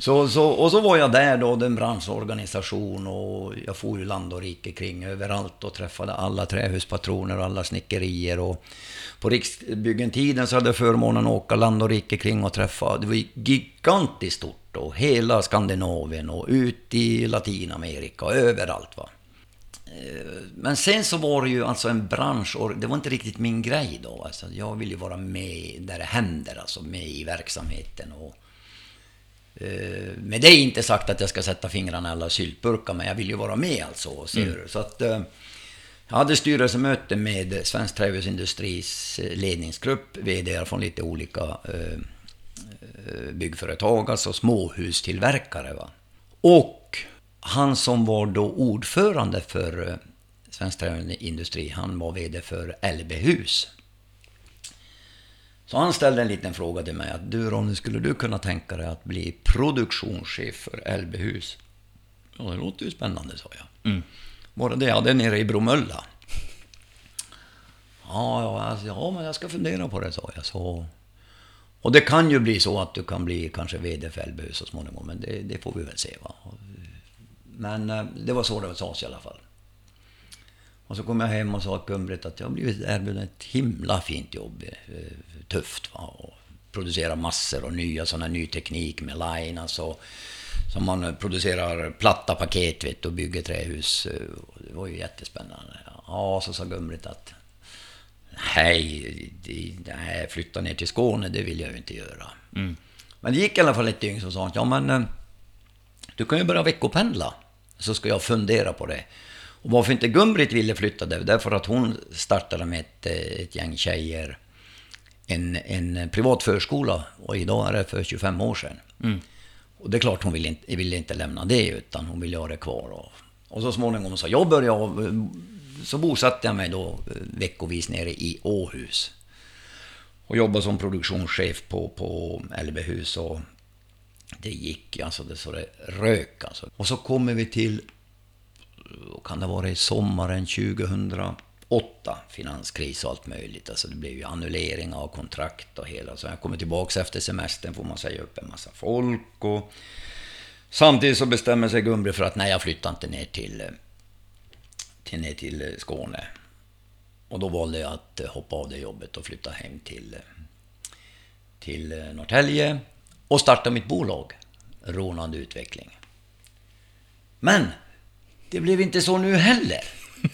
S2: så, så, och så var jag där då, den branschorganisation och jag for ju land och rike kring överallt och träffade alla trähuspatroner och alla snickerier och på Riksbyggentiden så hade jag förmånen att åka land och rike kring och träffa, det var gigantiskt stort och hela Skandinavien och ut i Latinamerika och överallt va. Eh, men sen så var det ju alltså en bransch, och det var inte riktigt min grej då. Alltså, jag vill ju vara med där det händer, alltså med i verksamheten. Och, eh, med det är inte sagt att jag ska sätta fingrarna i alla syltburkar, men jag vill ju vara med alltså. Ser du. Så att, eh, jag hade styrelsemöte med Svensk Trähusindustris eh, ledningsgrupp, VD från lite olika byggföretag, alltså småhustillverkare. Va? Och han som var då ordförande för Svensk Träindustri, han var VD för LB-hus. Så han ställde en liten fråga till mig att du Ronny, skulle du kunna tänka dig att bli produktionschef för LB-hus? Ja, det låter ju spännande, sa jag. Var det det? Ja, det är nere i Bromölla. Ja, ja, alltså, ja, men jag ska fundera på det, sa jag. Så. Och det kan ju bli så att du kan bli kanske VD för LB-hus så småningom, men det, det får vi väl se. Va? Men eh, det var så det sades i alla fall. Och så kom jag hem och sa till Gun-Britt att jag har blivit erbjuden ett himla fint jobb. eh, Tufft va? och producera massor och nya sådana ny teknik med line alltså. Som man producerar platta paket vet, och bygger trähus. eh, Det var ju jättespännande. Ja, så sa Gun-Britt att Nej, det- nej, flytta ner till Skåne, det vill jag ju inte göra. Men det gick i alla fall ett dygn så sa han, ja men eh, du kan ju börja veckopendla, så ska jag fundera på det. Och varför inte Gun-Britt ville flytta det, därför att hon startade med ett, eh, ett gäng tjejer en, en privat förskola och idag är det för 25 år sedan. Och det är klart hon ville inte, ville inte lämna det utan hon ville ha det kvar. Och, och så småningom så jag började så bosatte jag mig då eh, veckovis nere i Åhus. Och jobbade som produktionschef på, på LB-hus och det gick alltså, det så det rök alltså. Och så kommer vi till, kan det ha varit sommaren 2008, finanskris och allt möjligt. Alltså det blev ju annullering av kontrakt och hela. Så jag kommer tillbaka efter semestern får man säga upp en massa folk och samtidigt så bestämmer sig Gun-Britt för att nej, jag flyttar inte ner till, till, ner till Skåne. Och då valde jag att hoppa av det jobbet och flytta hem till, till Norrtälje och starta mitt bolag, Rånande Utveckling. Men det blev inte så nu heller.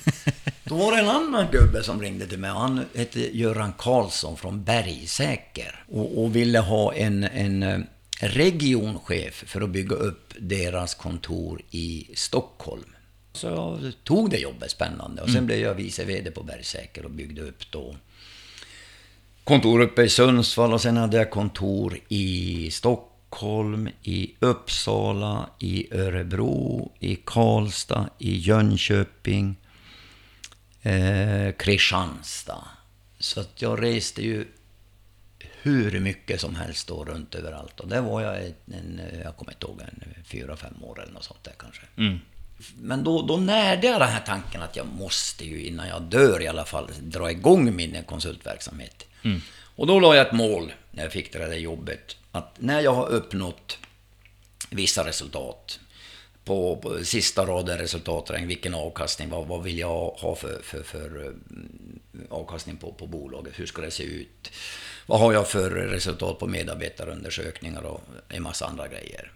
S2: [laughs] Då var det en annan gubbe som ringde till mig. Han hette Göran Karlsson från Bergsäker och, och ville ha en, en eh, regionchef för att bygga upp deras kontor i Stockholm. Så jag tog det jobbet, spännande. Och sen blev jag vice VD på Bergsäker och byggde upp då kontor uppe i Sundsvall och sen hade jag kontor i Stockholm, i Uppsala, i Örebro, i Karlstad, i Jönköping, eh, Kristianstad. Så att jag reste ju hur mycket som helst då runt överallt. Och där var jag, en, jag kommer inte ihåg, en fyra, fem år eller något sånt där kanske.
S1: Mm.
S2: Men då, då närde jag den här tanken att jag måste ju innan jag dör i alla fall dra igång min konsultverksamhet.
S1: Mm.
S2: Och då la jag ett mål när jag fick det där jobbet. Att när jag har uppnått vissa resultat, på, på sista raden resultaträkning, vilken avkastning, vad, vad vill jag ha för, för, för eh, avkastning på, på bolaget, hur ska det se ut? Vad har jag för resultat på medarbetarundersökningar och en massa andra grejer.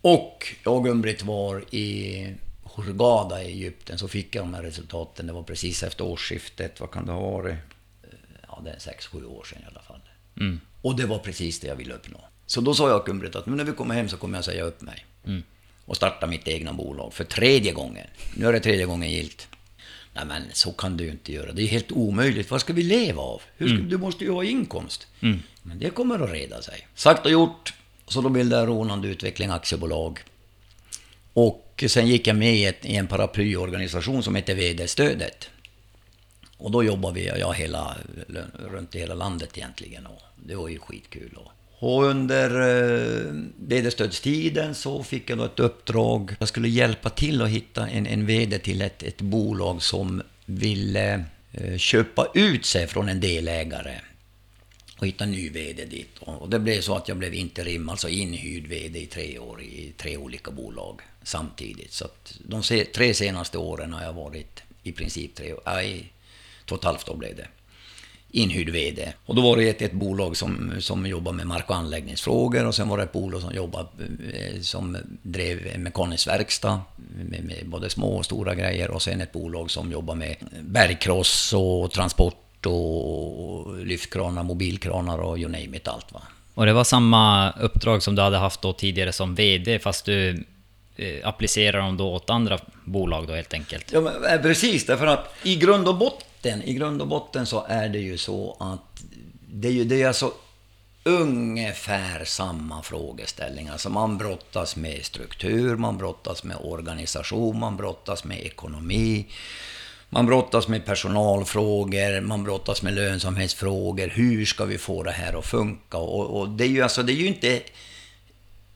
S2: Och jag och Gun-Britt var i Hurghada i Egypten, så fick jag de här resultaten. Det var precis efter årsskiftet, vad kan det ha varit? Eh, ja, det är sex, sju år sedan i alla fall.
S1: Mm.
S2: Och det var precis det jag ville uppnå. Så då sa jag Gun-Britt att nu när vi kommer hem så kommer jag säga upp mig.
S1: Mm.
S2: Och starta mitt egna bolag för tredje gången. Nu är det tredje gången gilt. Nej men så kan du ju inte göra. Det är helt omöjligt. Vad ska vi leva av? Ska, Du måste ju ha inkomst.
S1: Mm.
S2: Men det kommer att reda sig. Sagt och gjort. Så då bildade jag Ronald Utveckling Aktiebolag. Och sen gick jag med i en paraplyorganisation som heter VD-stödet. Och då jobbade vi jag, hela, runt i hela landet egentligen. Och det var ju skitkul. Och, och under eh, VD-stödstiden så fick jag då ett uppdrag. Jag skulle hjälpa till att hitta en, en VD till ett, ett bolag som ville eh, köpa ut sig från en delägare och hitta en ny VD dit. Och det blev så att jag blev interim, alltså inhyrd VD i tre år i tre olika bolag samtidigt. Så att de tre senaste åren har jag varit i princip tre år, nej, två och ett halvt år blev det. Inhyrd VD. Och då var det ett, ett bolag som, som jobbar med mark och anläggningsfrågor och sen var det ett bolag som jobbade, eh, som drev en mekanisk verkstad med, med både små och stora grejer och sen ett bolag som jobbar med bergkross och transport och lyftkranar, mobilkranar och you name it allt va.
S1: Och det var samma uppdrag som du hade haft då tidigare som VD, fast du eh, applicerar dem då åt andra bolag då helt enkelt?
S2: Ja, men, eh, precis, därför att i grund och botten, botten, i grund och botten så är det ju så att det är ju det är alltså ungefär samma frågeställningar. Alltså man brottas med struktur, man brottas med organisation, man brottas med ekonomi. Man brottas med personalfrågor, man brottas med lönsamhetsfrågor. Hur ska vi få det här att funka? Och, och det, är ju alltså, det är ju inte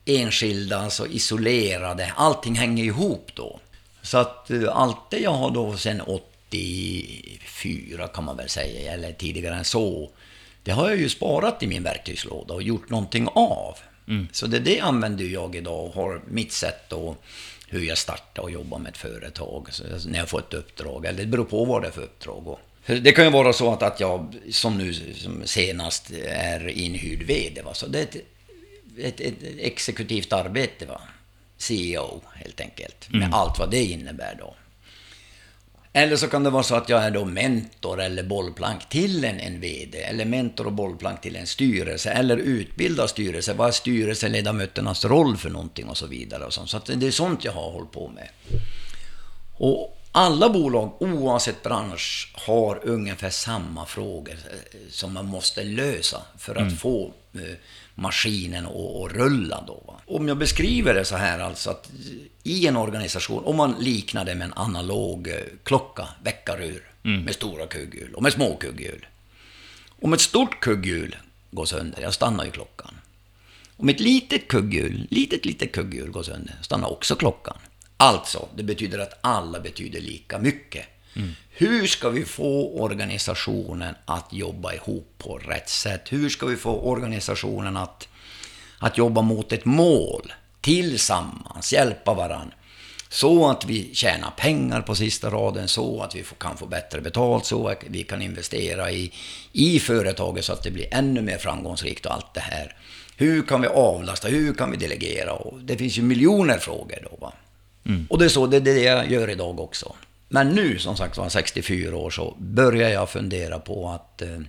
S2: enskilda, alltså isolerade. Allting hänger ihop då. Så att eh, allt det jag har då sen 80 94 kan man väl säga, eller tidigare än så. Det har jag ju sparat i min verktygslåda och gjort någonting av.
S1: Mm.
S2: Så det, det använder jag idag och har mitt sätt då hur jag startar och jobbar med ett företag när jag får ett uppdrag. Eller det beror på vad det är för uppdrag. Det kan ju vara så att, att jag som nu som senast är inhyrd VD. Va? Så det är ett, ett, ett exekutivt arbete. Va? CEO helt enkelt. Mm. Med allt vad det innebär då. Eller så kan det vara så att jag är då mentor eller bollplank till en, en VD, eller mentor och bollplank till en styrelse, eller utbildar styrelse. Vad är styrelseledamöternas roll för någonting och så vidare. Och sånt. Så det är sånt jag har hållit på med. Och alla bolag, oavsett bransch, har ungefär samma frågor eh, som man måste lösa för att få eh, maskinen att, att rulla. Då, va? Om jag beskriver det så här alltså att i en organisation, om man liknar det med en analog eh, klocka, väckarur, med stora kugghjul och med små kugghjul. Om ett stort kugghjul går sönder, jag stannar ju klockan. Om ett litet kugghjul, litet, litet kugghjul går sönder, stannar också klockan. Alltså, det betyder att alla betyder lika mycket. Hur ska vi få organisationen att jobba ihop på rätt sätt? Hur ska vi få organisationen att, att jobba mot ett mål tillsammans, hjälpa varandra? Så att vi tjänar pengar på sista raden, så att vi får, kan få bättre betalt, så att vi kan investera i, i företaget så att det blir ännu mer framgångsrikt och allt det här. Hur kan vi avlasta? Hur kan vi delegera? Och det finns ju miljoner frågor då. Va? Och det är så, det det jag gör idag också. Men nu, som sagt var 64 år, så börjar jag fundera på att eh,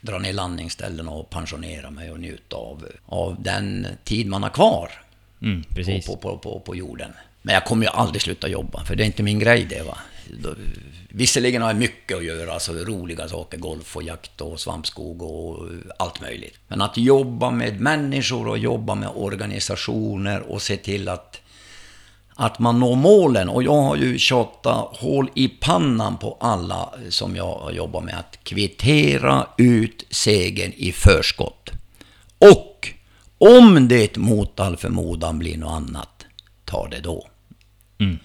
S2: dra ner landningsställen och pensionera mig och njuta av, av den tid man har kvar
S1: Mm, precis.
S2: på, på, på, på, jorden. Men jag kommer ju aldrig sluta jobba, för det är inte min grej det. Va? Visserligen har jag mycket att göra, alltså roliga saker, golf och jakt och svampskog och allt möjligt. Men att jobba med människor och jobba med organisationer och se till att, att man når målen. Och jag har ju tjatat hål i pannan på alla som jag har jobbat med, att kvittera ut segern i förskott. Och om det mot all förmodan blir något annat, ta det då. Mm.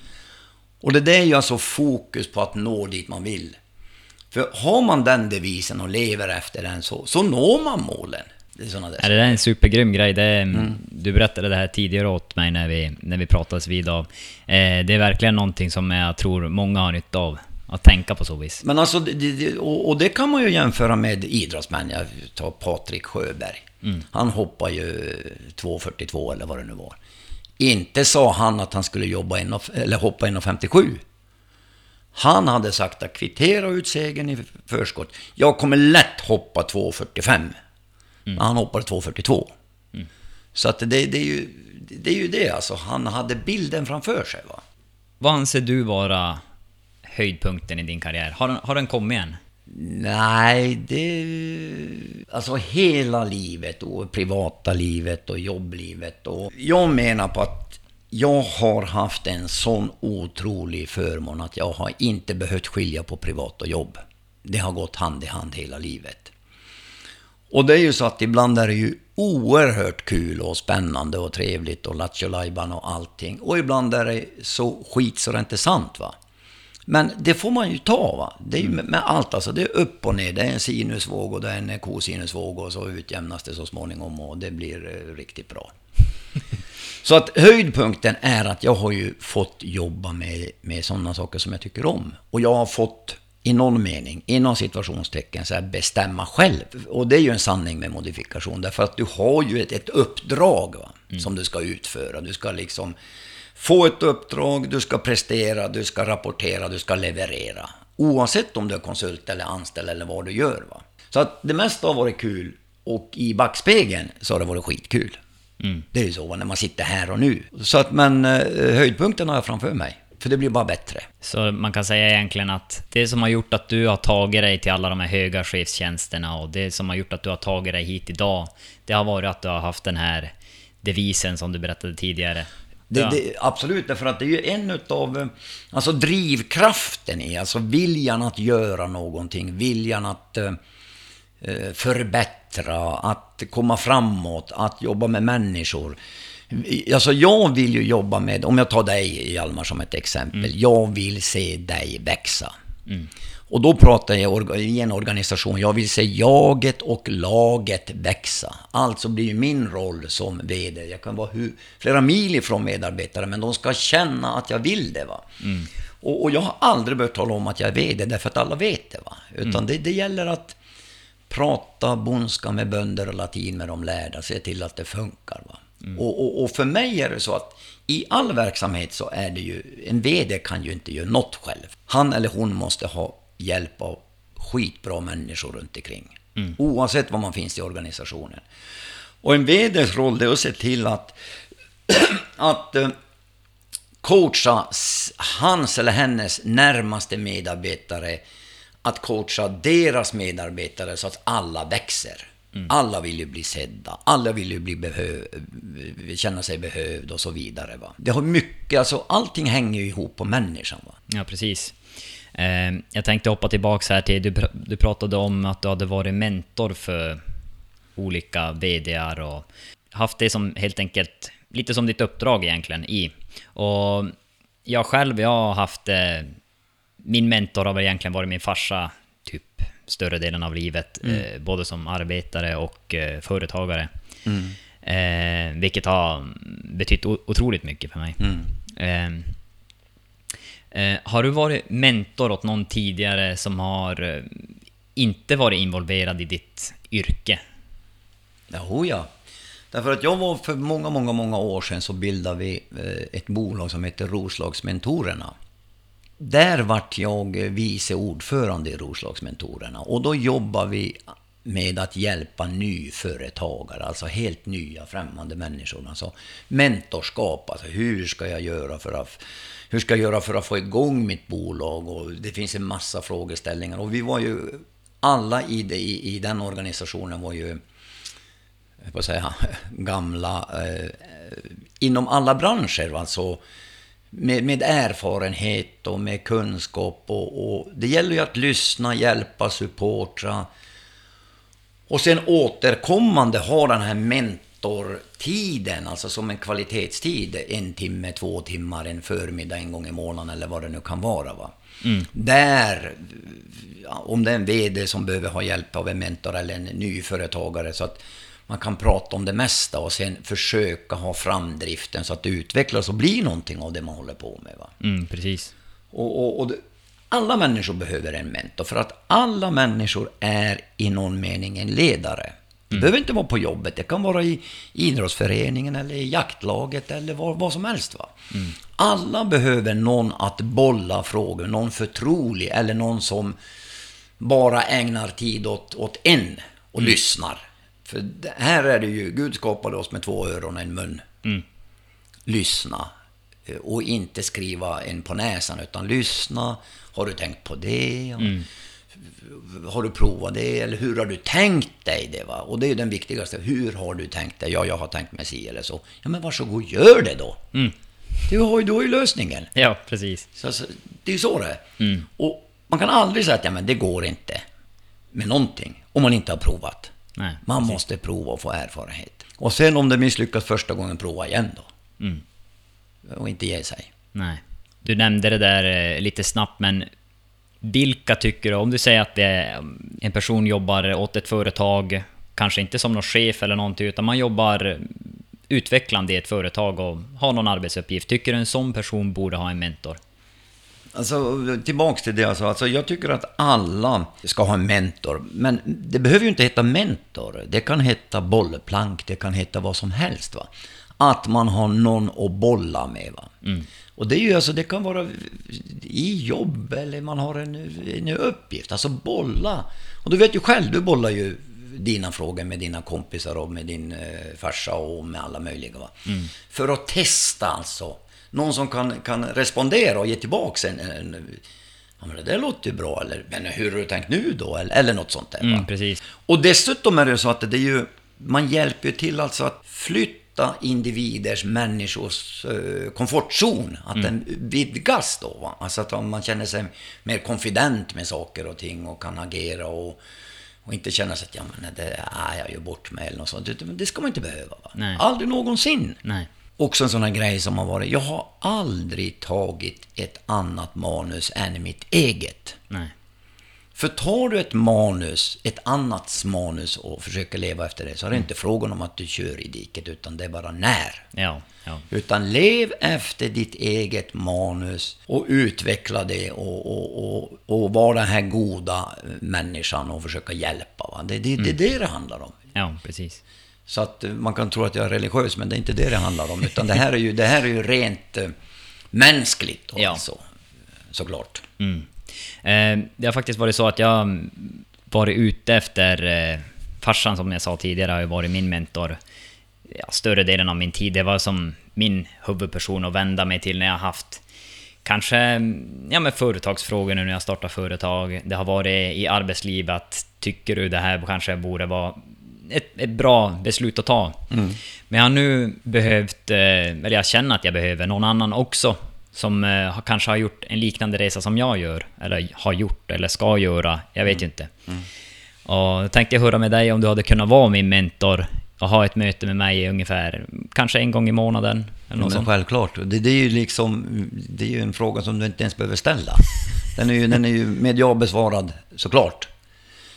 S2: Och det där är ju alltså fokus på att nå dit man vill. För har man den devisen och lever efter den så, så når man målen.
S1: Det är, såna där är det är en supergrym grej. Det är, mm. Du berättade det här tidigare åt mig när vi, när vi pratades vid av. Eh, det är verkligen någonting som jag tror många har nytta av. Att tänka på så vis.
S2: Men alltså, det, och, och, det kan man ju jämföra med idrottsmän. Jag tar Patrik Sjöberg. Mm. Han hoppar ju 2.42 eller vad det nu var. Inte sa han att han skulle jobba in, eller hoppa 1,57. Han hade sagt att kvittera ut segern i förskott. Jag kommer lätt hoppa 2,45. Mm. Men han hoppade 2,42. Mm. Så att det, det, är ju, det är ju det alltså. Han hade bilden framför sig. Va?
S1: Vad anser du vara höjdpunkten i din karriär? Har den, har den kommit än?
S2: Nej, det... Alltså hela livet och privata livet och jobblivet. Och jag menar på att jag har haft en sån otrolig förmån att jag har inte behövt skilja på privat och jobb. Det har gått hand i hand hela livet. Och det är ju så att ibland är det ju oerhört kul och spännande och trevligt och lattjo och allting. Och ibland är det så skit så det är inte sant va. Men det får man ju ta. Va? Det är ju med, med allt. Alltså, det är upp och ner. Det är en sinusvåg och det är en kosinusvåg och så utjämnas det så småningom och det blir eh, riktigt bra. [laughs] så att höjdpunkten är att jag har ju fått jobba med, med sådana saker som jag tycker om. Och jag har fått i någon mening, inom situationstecken, så här, bestämma själv. Och det är ju en sanning med modifikation, därför att du har ju ett, ett uppdrag va, mm. som du ska utföra. Du ska liksom få ett uppdrag, du ska prestera, du ska rapportera, du ska leverera. Oavsett om du är konsult eller anställd eller vad du gör. Va? Så att det mesta har varit kul och i backspegeln så har det varit skitkul. Mm. Det är ju så när man sitter här och nu. Så att, men eh, höjdpunkten har jag framför mig. För det blir bara bättre.
S1: Så man kan säga egentligen att det som har gjort att du har tagit dig till alla de här höga chefstjänsterna och det som har gjort att du har tagit dig hit idag, det har varit att du har haft den här devisen som du berättade tidigare.
S2: Det, ja. det, absolut, därför att det är ju en av alltså drivkraften i, alltså viljan att göra någonting, viljan att eh, eh, förbättra, att komma framåt, att jobba med människor. Alltså jag vill ju jobba med, om jag tar dig Hjalmar som ett exempel, mm. jag vill se dig växa. Mm. Och då pratar jag i en organisation, jag vill se jaget och laget växa. Alltså blir min roll som VD, jag kan vara hur, flera mil ifrån medarbetare, men de ska känna att jag vill det. Va? Mm. Och, och, jag har aldrig behövt tala om att jag är VD, därför att alla vet det. Va? Utan mm. det, det gäller att prata bondska med bönder och latin med de lärda, se till att det funkar. Va? Mm. Och, och, och, för mig är det så att i all verksamhet så är det ju, en VD kan ju inte göra något själv. Han eller hon måste ha hjälp av skitbra människor runt omkring. Mm. Oavsett var man finns i organisationen. Och en VDs roll är att se till att, [clears throat] att uh, coacha hans eller hennes närmaste medarbetare, att coacha deras medarbetare så att alla växer. Mm. Alla vill ju bli sedda, alla vill ju bli behö- känna sig behövda och så vidare. Va? Det har mycket, alltså allting hänger ju ihop på människan. Va?
S1: Ja, precis. Eh, jag tänkte hoppa tillbaks här till, du, pr du pratade om att du hade varit mentor för olika VDR och haft det som helt enkelt, lite som ditt uppdrag egentligen i. Och jag själv, jag har haft, eh, min mentor har väl egentligen varit min farsa, större delen av livet, mm. eh, både som arbetare och eh, företagare. Mm. Eh, vilket har betytt otroligt mycket för mig. Mm. Eh, Eh, har du varit mentor åt någon tidigare som har eh, inte varit involverad i ditt yrke?
S2: Jo, ja. Därför att jag var för många, många, många år sedan så bildade vi ett bolag som heter Roslagsmentorerna. Där vart jag vice ordförande i Roslagsmentorerna och då jobbar vi med att hjälpa nyföretagare, alltså helt nya främmande människor. Alltså mentorskap, alltså hur ska jag göra för att hur ska jag göra för att få igång mitt bolag? Och det finns en massa frågeställningar. Och vi var ju, alla i, det, i, i den organisationen var ju, jag säga, [laughs] gamla, eh, inom alla branscher. Alltså med, med erfarenhet och med kunskap. Och, och, det gäller ju att lyssna, hjälpa, supportra. Och sen återkommande ha den här mentortiden, alltså som en kvalitetstid, en timme, två timmar, en förmiddag en gång i månaden eller vad det nu kan vara. Va? Mm. Där, om det är en VD som behöver ha hjälp av en mentor eller en nyföretagare, så att man kan prata om det mesta och sen försöka ha framdriften så att det utvecklas och blir någonting av det man håller på med. Va?
S1: Mm, precis.
S2: Och, och, och det, alla människor behöver en mentor, för att alla människor är i någon mening en ledare. Det mm. behöver inte vara på jobbet, det kan vara i idrottsföreningen eller i jaktlaget eller vad, vad som helst. Va? Mm. Alla behöver någon att bolla frågor, någon förtrolig eller någon som bara ägnar tid åt, åt en och mm. lyssnar. För här är det ju, Gud skapade oss med två öron och en mun. Mm. Lyssna. Eh, och inte skriva en på näsan, utan lyssna. Har du tänkt på det? Mm. Har du provat det? Eller hur har du tänkt dig det? Va? Och det är den viktigaste. Hur har du tänkt dig? Ja, jag har tänkt mig si eller så. Ja, men varsågod, gör det då. Mm. Du, har ju, du har ju lösningen.
S1: Ja, precis.
S2: Så, så, det är ju så det är. Mm. Och man kan aldrig säga att ja, men det går inte med någonting om man inte har provat. Nej, man precis. måste prova och få erfarenhet. Och sen om det misslyckas första gången, prova igen då. Mm. Och inte ge sig.
S1: Nej. Du nämnde det där eh, lite snabbt, men vilka tycker du, om du säger att är, en person jobbar åt ett företag, kanske inte som någon chef eller någonting, utan man jobbar utvecklande i ett företag och har någon arbetsuppgift. Tycker du en sån person borde ha en mentor?
S2: Alltså, tillbaks till det alltså. alltså. Jag tycker att alla ska ha en mentor. Men det behöver ju inte heta mentor. Det kan heta bollplank, det kan heta vad som helst. Va? Att man har någon att bolla med. Va? Mm. Och det är ju alltså, det kan vara i jobb eller man har en, en uppgift. Alltså bolla. Och du vet ju själv, du bollar ju dina frågor med dina kompisar och med din eh, farsa och med alla möjliga. Va? Mm. För att testa alltså någon som kan, kan respondera och ge tillbaka en, en Ja, men det där låter ju bra, eller men hur har du tänkt nu då? Eller, eller något sånt där.
S1: Mm, precis.
S2: Och dessutom är det så att det är ju, man hjälper ju till alltså att flytta individers, människors eh, komfortzon. Att mm. den vidgas då. Va? Alltså att man känner sig mer konfident med saker och ting och kan agera och, och inte känna sig att ja, men det är jag gör bort mig eller något sånt. Det ska man inte behöva. Va? Nej. Aldrig någonsin.
S1: Nej.
S2: Också en sån här grej som har varit. Jag har aldrig tagit ett annat manus än mitt eget.
S1: Nej.
S2: För tar du ett manus, ett annats manus och försöker leva efter det, så är det mm. inte frågan om att du kör i diket, utan det är bara när.
S1: Ja, ja.
S2: Utan lev efter ditt eget manus och utveckla det och, och, och, och vara den här goda människan och försöka hjälpa. Va? Det, det, mm. det är det det handlar om.
S1: Ja, precis.
S2: Så att eh, man kan tro att jag är religiös, men det är inte det det handlar om. Utan det här är ju, det här är ju rent äh, mänskligt och ja. alltså, såklart.
S1: Mm. Eh, det har faktiskt varit så att jag varit ute efter... Eh, farsan som jag sa tidigare har ju varit min mentor ja, större delen av min tid. Det var som min huvudperson att vända mig till när jag haft kanske ja, med företagsfrågor nu när jag startar företag. Det har varit i arbetslivet. Tycker du det här kanske borde vara ett, ett bra beslut att ta. Mm. Men jag har nu behövt, eh, eller jag känner att jag behöver någon annan också som eh, kanske har gjort en liknande resa som jag gör, eller har gjort, eller ska göra, jag vet mm. ju inte. Mm. Och då tänkte jag höra med dig om du hade kunnat vara min mentor och ha ett möte med mig ungefär, kanske en gång i månaden.
S2: Eller något men självklart. Det, det, är ju liksom, det är ju en fråga som du inte ens behöver ställa. Den är ju, den är ju med ja besvarad, såklart.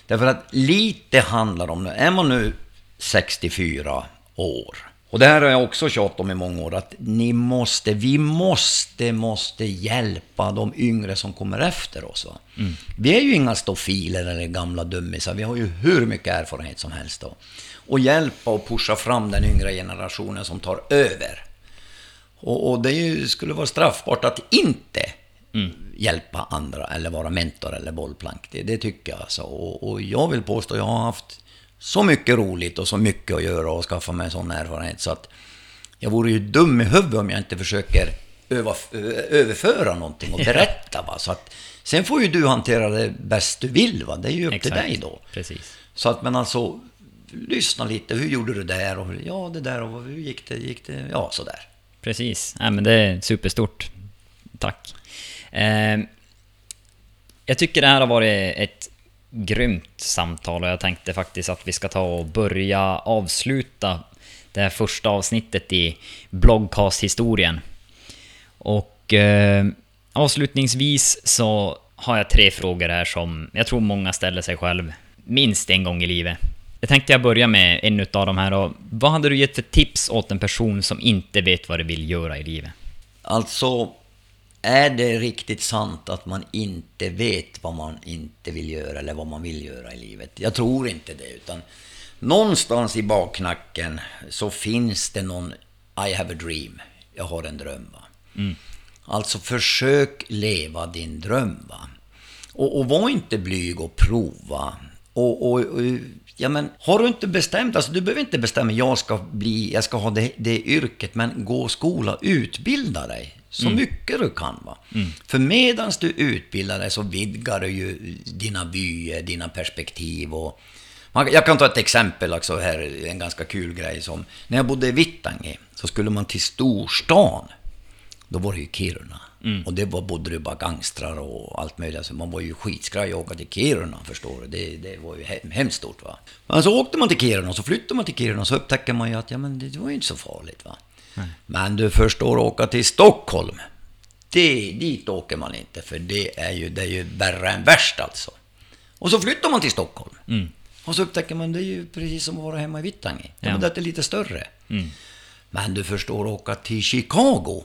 S2: Därför att lite handlar om, är man nu 64 år, och det här har jag också tjatat om i många år, att ni måste, vi måste, måste hjälpa de yngre som kommer efter oss. Mm. Vi är ju inga stofiler eller gamla dummisar, vi har ju hur mycket erfarenhet som helst då. Och hjälpa och pusha fram den yngre generationen som tar över. Och, och det ju, skulle vara straffbart att inte hjälpa andra eller vara mentor eller bollplank. Det, det tycker jag alltså. Och, och jag vill påstå att jag har haft så mycket roligt och så mycket att göra och skaffa mig en sån erfarenhet så att jag vore ju dum i huvudet om jag inte försöker öva, överföra någonting och berätta. Va? Så att, sen får ju du hantera det bäst du vill. Va? Det är ju upp
S1: Exakt.
S2: till dig då.
S1: Precis.
S2: Så att, men alltså, lyssna lite. Hur gjorde du där? Och, ja, det där. Och hur gick det? Gick det? Ja, sådär.
S1: Precis. Nej, men det är superstort. Tack. Ehm, jag tycker det här har varit ett grymt samtal och jag tänkte faktiskt att vi ska ta och börja avsluta det här första avsnittet i bloggcast-historien. Och eh, avslutningsvis så har jag tre frågor här som jag tror många ställer sig själv minst en gång i livet. Jag tänkte jag börja med en utav de här och vad hade du gett för tips åt en person som inte vet vad de vill göra i livet?
S2: Alltså, är det riktigt sant att man inte vet vad man inte vill göra eller vad man vill göra i livet? Jag tror inte det, utan någonstans i baknacken så finns det någon I have a dream. Jag har en dröm. Va? Alltså försök leva din dröm. Va? Och, och var inte blyg och prova. Och, och, och, ja, men, har du inte bestämt, alltså du behöver inte bestämma, jag ska bli, jag ska ha det, det yrket, men gå skola, utbilda dig. Så mycket du kan. Va? För medans du utbildar dig så vidgar du ju dina vyer, dina perspektiv och man, jag kan ta ett exempel också här, en ganska kul grej som, när jag bodde i Vittangi så skulle man till storstan då var det ju Kiruna. Och det var, bodde det bara gangstrar och allt möjligt. Så man var ju skitskraj att åka till Kiruna, förstår du. Det, det var ju he- hemskt stort va. Men så åkte man till Kiruna och så flyttade man till Kiruna och så upptäcker man ju att ja, men det, det var ju inte så farligt va. Men du förstår, åka till Stockholm. Det, dit åker man inte, för det är ju, det är ju värre än värst alltså. Och så flyttar man till Stockholm. Och så upptäcker man det är ju precis som att vara hemma i Vittangi. Ja. Men det är lite större. Men du förstår, åka till Chicago.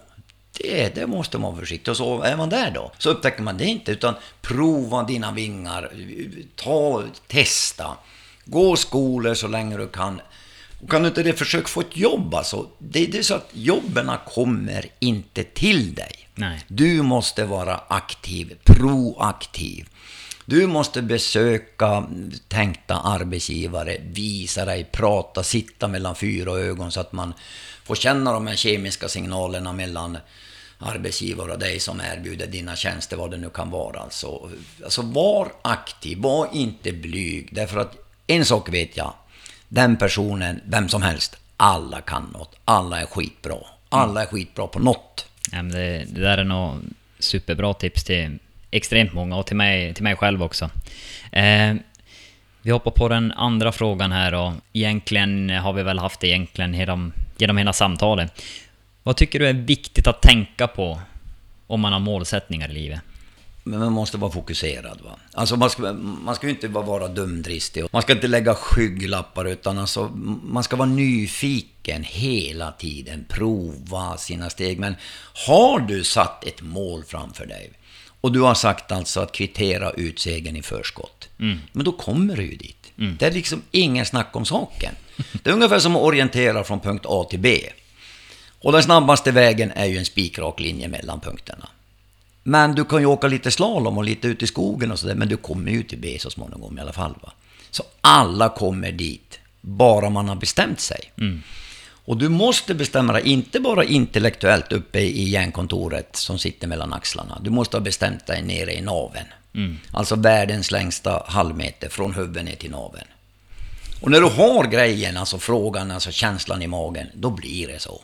S2: Det, det måste man vara försiktig. Och så är man där då, så upptäcker man det inte. Utan prova dina vingar. Ta, testa. Gå skolor så länge du kan. Och kan du inte det, försök få ett jobb alltså. Det, det är så att jobben kommer inte till dig.
S1: Nej.
S2: Du måste vara aktiv, proaktiv. Du måste besöka tänkta arbetsgivare, visa dig, prata, sitta mellan fyra ögon så att man får känna de här kemiska signalerna mellan arbetsgivare och dig som erbjuder dina tjänster, vad det nu kan vara. Alltså, alltså var aktiv, var inte blyg. Därför att en sak vet jag, den personen, vem som helst, alla kan något. Alla är skitbra. Alla är skitbra på något.
S1: Ja, men det, det där är nog superbra tips till extremt många och till mig, till mig själv också. Eh, vi hoppar på den andra frågan här och egentligen har vi väl haft det egentligen genom, genom hela samtalet. Vad tycker du är viktigt att tänka på om man har målsättningar i livet?
S2: Men man måste vara fokuserad. Va? Alltså man ska, man ska ju inte bara vara dumdristig. Man ska inte lägga skygglappar utan alltså, man ska vara nyfiken hela tiden. Prova sina steg. Men har du satt ett mål framför dig och du har sagt alltså att kvittera ut segern i förskott. Men då kommer du ju dit. Det är liksom ingen snack om saken. Det är ungefär som att orientera från punkt A till B. Och den snabbaste vägen är ju en spikrak linje mellan punkterna. Men du kan ju åka lite slalom och lite ut i skogen och sådär, men du kommer ju till B så småningom i alla fall. Va? Så alla kommer dit, bara man har bestämt sig. Och du måste bestämma dig, inte bara intellektuellt uppe i hjärnkontoret som sitter mellan axlarna. Du måste ha bestämt dig nere i naven. Alltså världens längsta halvmeter från huvudet ner till naven. Och när du har grejen, alltså frågan, alltså känslan i magen, då blir det så.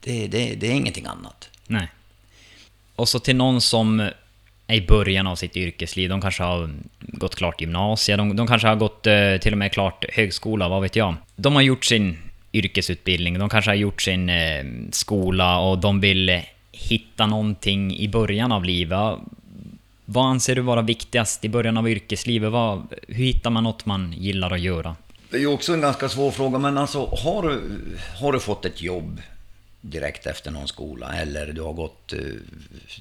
S2: Det, det, det är ingenting annat.
S1: Nej. Och så till någon som är i början av sitt yrkesliv, de kanske har gått klart gymnasiet, de, de kanske har gått eh, till och med klart högskola, vad vet jag. De har gjort sin yrkesutbildning, de kanske har gjort sin eh, skola och de vill hitta någonting i början av livet. Vad anser du vara viktigast i början av yrkeslivet? Vad, hur hittar man något man gillar att göra?
S2: Det är ju också en ganska svår fråga, men alltså har har du fått ett jobb direkt efter någon skola eller du har gått eh,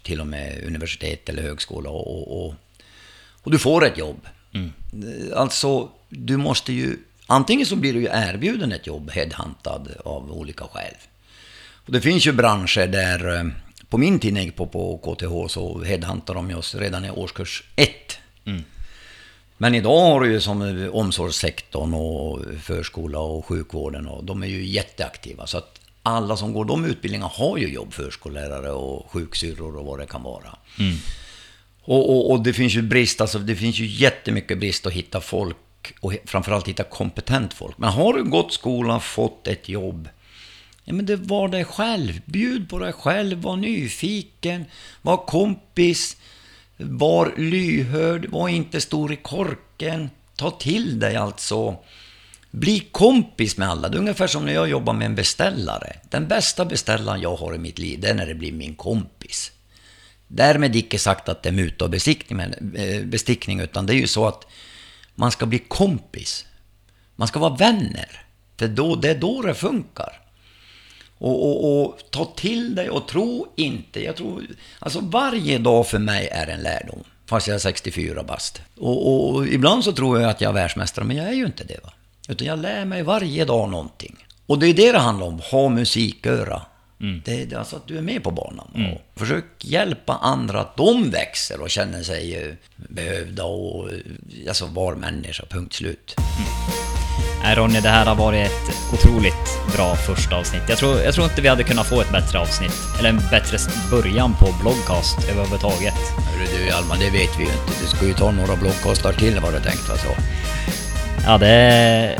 S2: till och med universitet eller högskola och, och, och, och du får ett jobb. Eh, Alltså, du måste ju... Antingen så blir du ju erbjuden ett jobb, headhuntad av olika skäl. Och det finns ju branscher där eh, på min tid på, på KTH så headhuntade de oss redan i årskurs 1. Men idag har du ju som omsorgssektorn och förskola och sjukvården och de är ju jätteaktiva. Så att alla som går de utbildningarna har ju jobb, förskollärare och sjuksyrror och vad det kan vara. Och, och, och det finns ju brist, alltså det finns ju jättemycket brist att hitta folk och framförallt hitta kompetent folk. Men har du gått skolan, fått ett jobb, ja men det var dig själv. Bjud på dig själv, var nyfiken, var kompis, var lyhörd, var inte stor i korken. Ta till dig alltså. Bli kompis med alla. Det är ungefär som när jag jobbar med en beställare. Den bästa beställaren jag har i mitt liv, det är när det blir min kompis. Därmed icke sagt att det är muta och bestickning, eh, bestickning, utan det är ju så att man ska bli kompis. Man ska vara vänner. För då, det är då det funkar. Och, och, och ta till dig och tro inte. Jag tror, alltså varje dag för mig är en lärdom. Fast jag är 64 bast. Och, och ibland så tror jag att jag är världsmästare, men jag är ju inte det. Va? Utan jag lär mig varje dag någonting. Och det är det det handlar om, ha musiköra. Det är det, alltså att du är med på banan. Och försök hjälpa andra att de växer och känner sig eh, behövda och eh, alltså var människa, punkt slut.
S1: Nej Ronny, det här har varit ett otroligt bra första avsnitt. Jag tror, jag tror inte vi hade kunnat få ett bättre avsnitt, eller en bättre början på bloggcast överhuvudtaget.
S2: Hörru du Alma, det vet vi ju inte. Du ska ju ta några bloggkastar till vad du tänkt va så.
S1: Ja, det,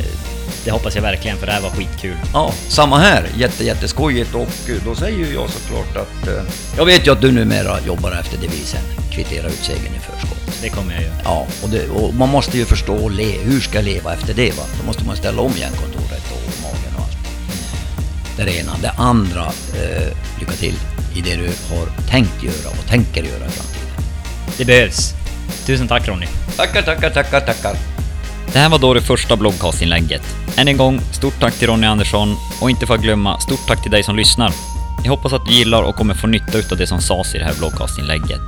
S1: det hoppas jag verkligen, för det här var skitkul.
S2: Ja, samma här. Jätte, jätteskojigt och eh, då säger ju jag såklart att... eh, Jag vet ju att du numera jobbar efter devisen kvittera ut segern i förskott.
S1: Det kommer jag göra.
S2: Ja, och, det, och man måste ju förstå och le, hur ska jag leva efter det va? Då måste man ställa om hjärnkontoret och magen och allt. Det är det ena. Det andra, eh, lycka till i det du har tänkt göra och tänker göra i framtiden.
S1: Det behövs. Tusen tack Ronny.
S2: Tackar, tackar, tackar, tackar.
S1: Det här var då det första bloggcastinlägget. Än en gång, stort tack till Ronny Andersson och inte för att glömma, stort tack till dig som lyssnar. Jag hoppas att du gillar och kommer få nytta utav det som sades i det här bloggcastinlägget.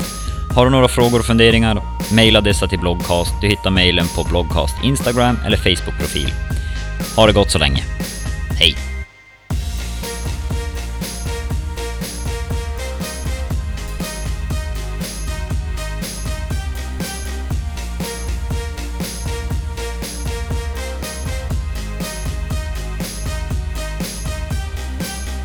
S1: Har du några frågor och funderingar? Maila dessa till bloggcast. Du hittar mailen på bloggcast Instagram eller Facebook-profil. Ha det gott så länge. Hej!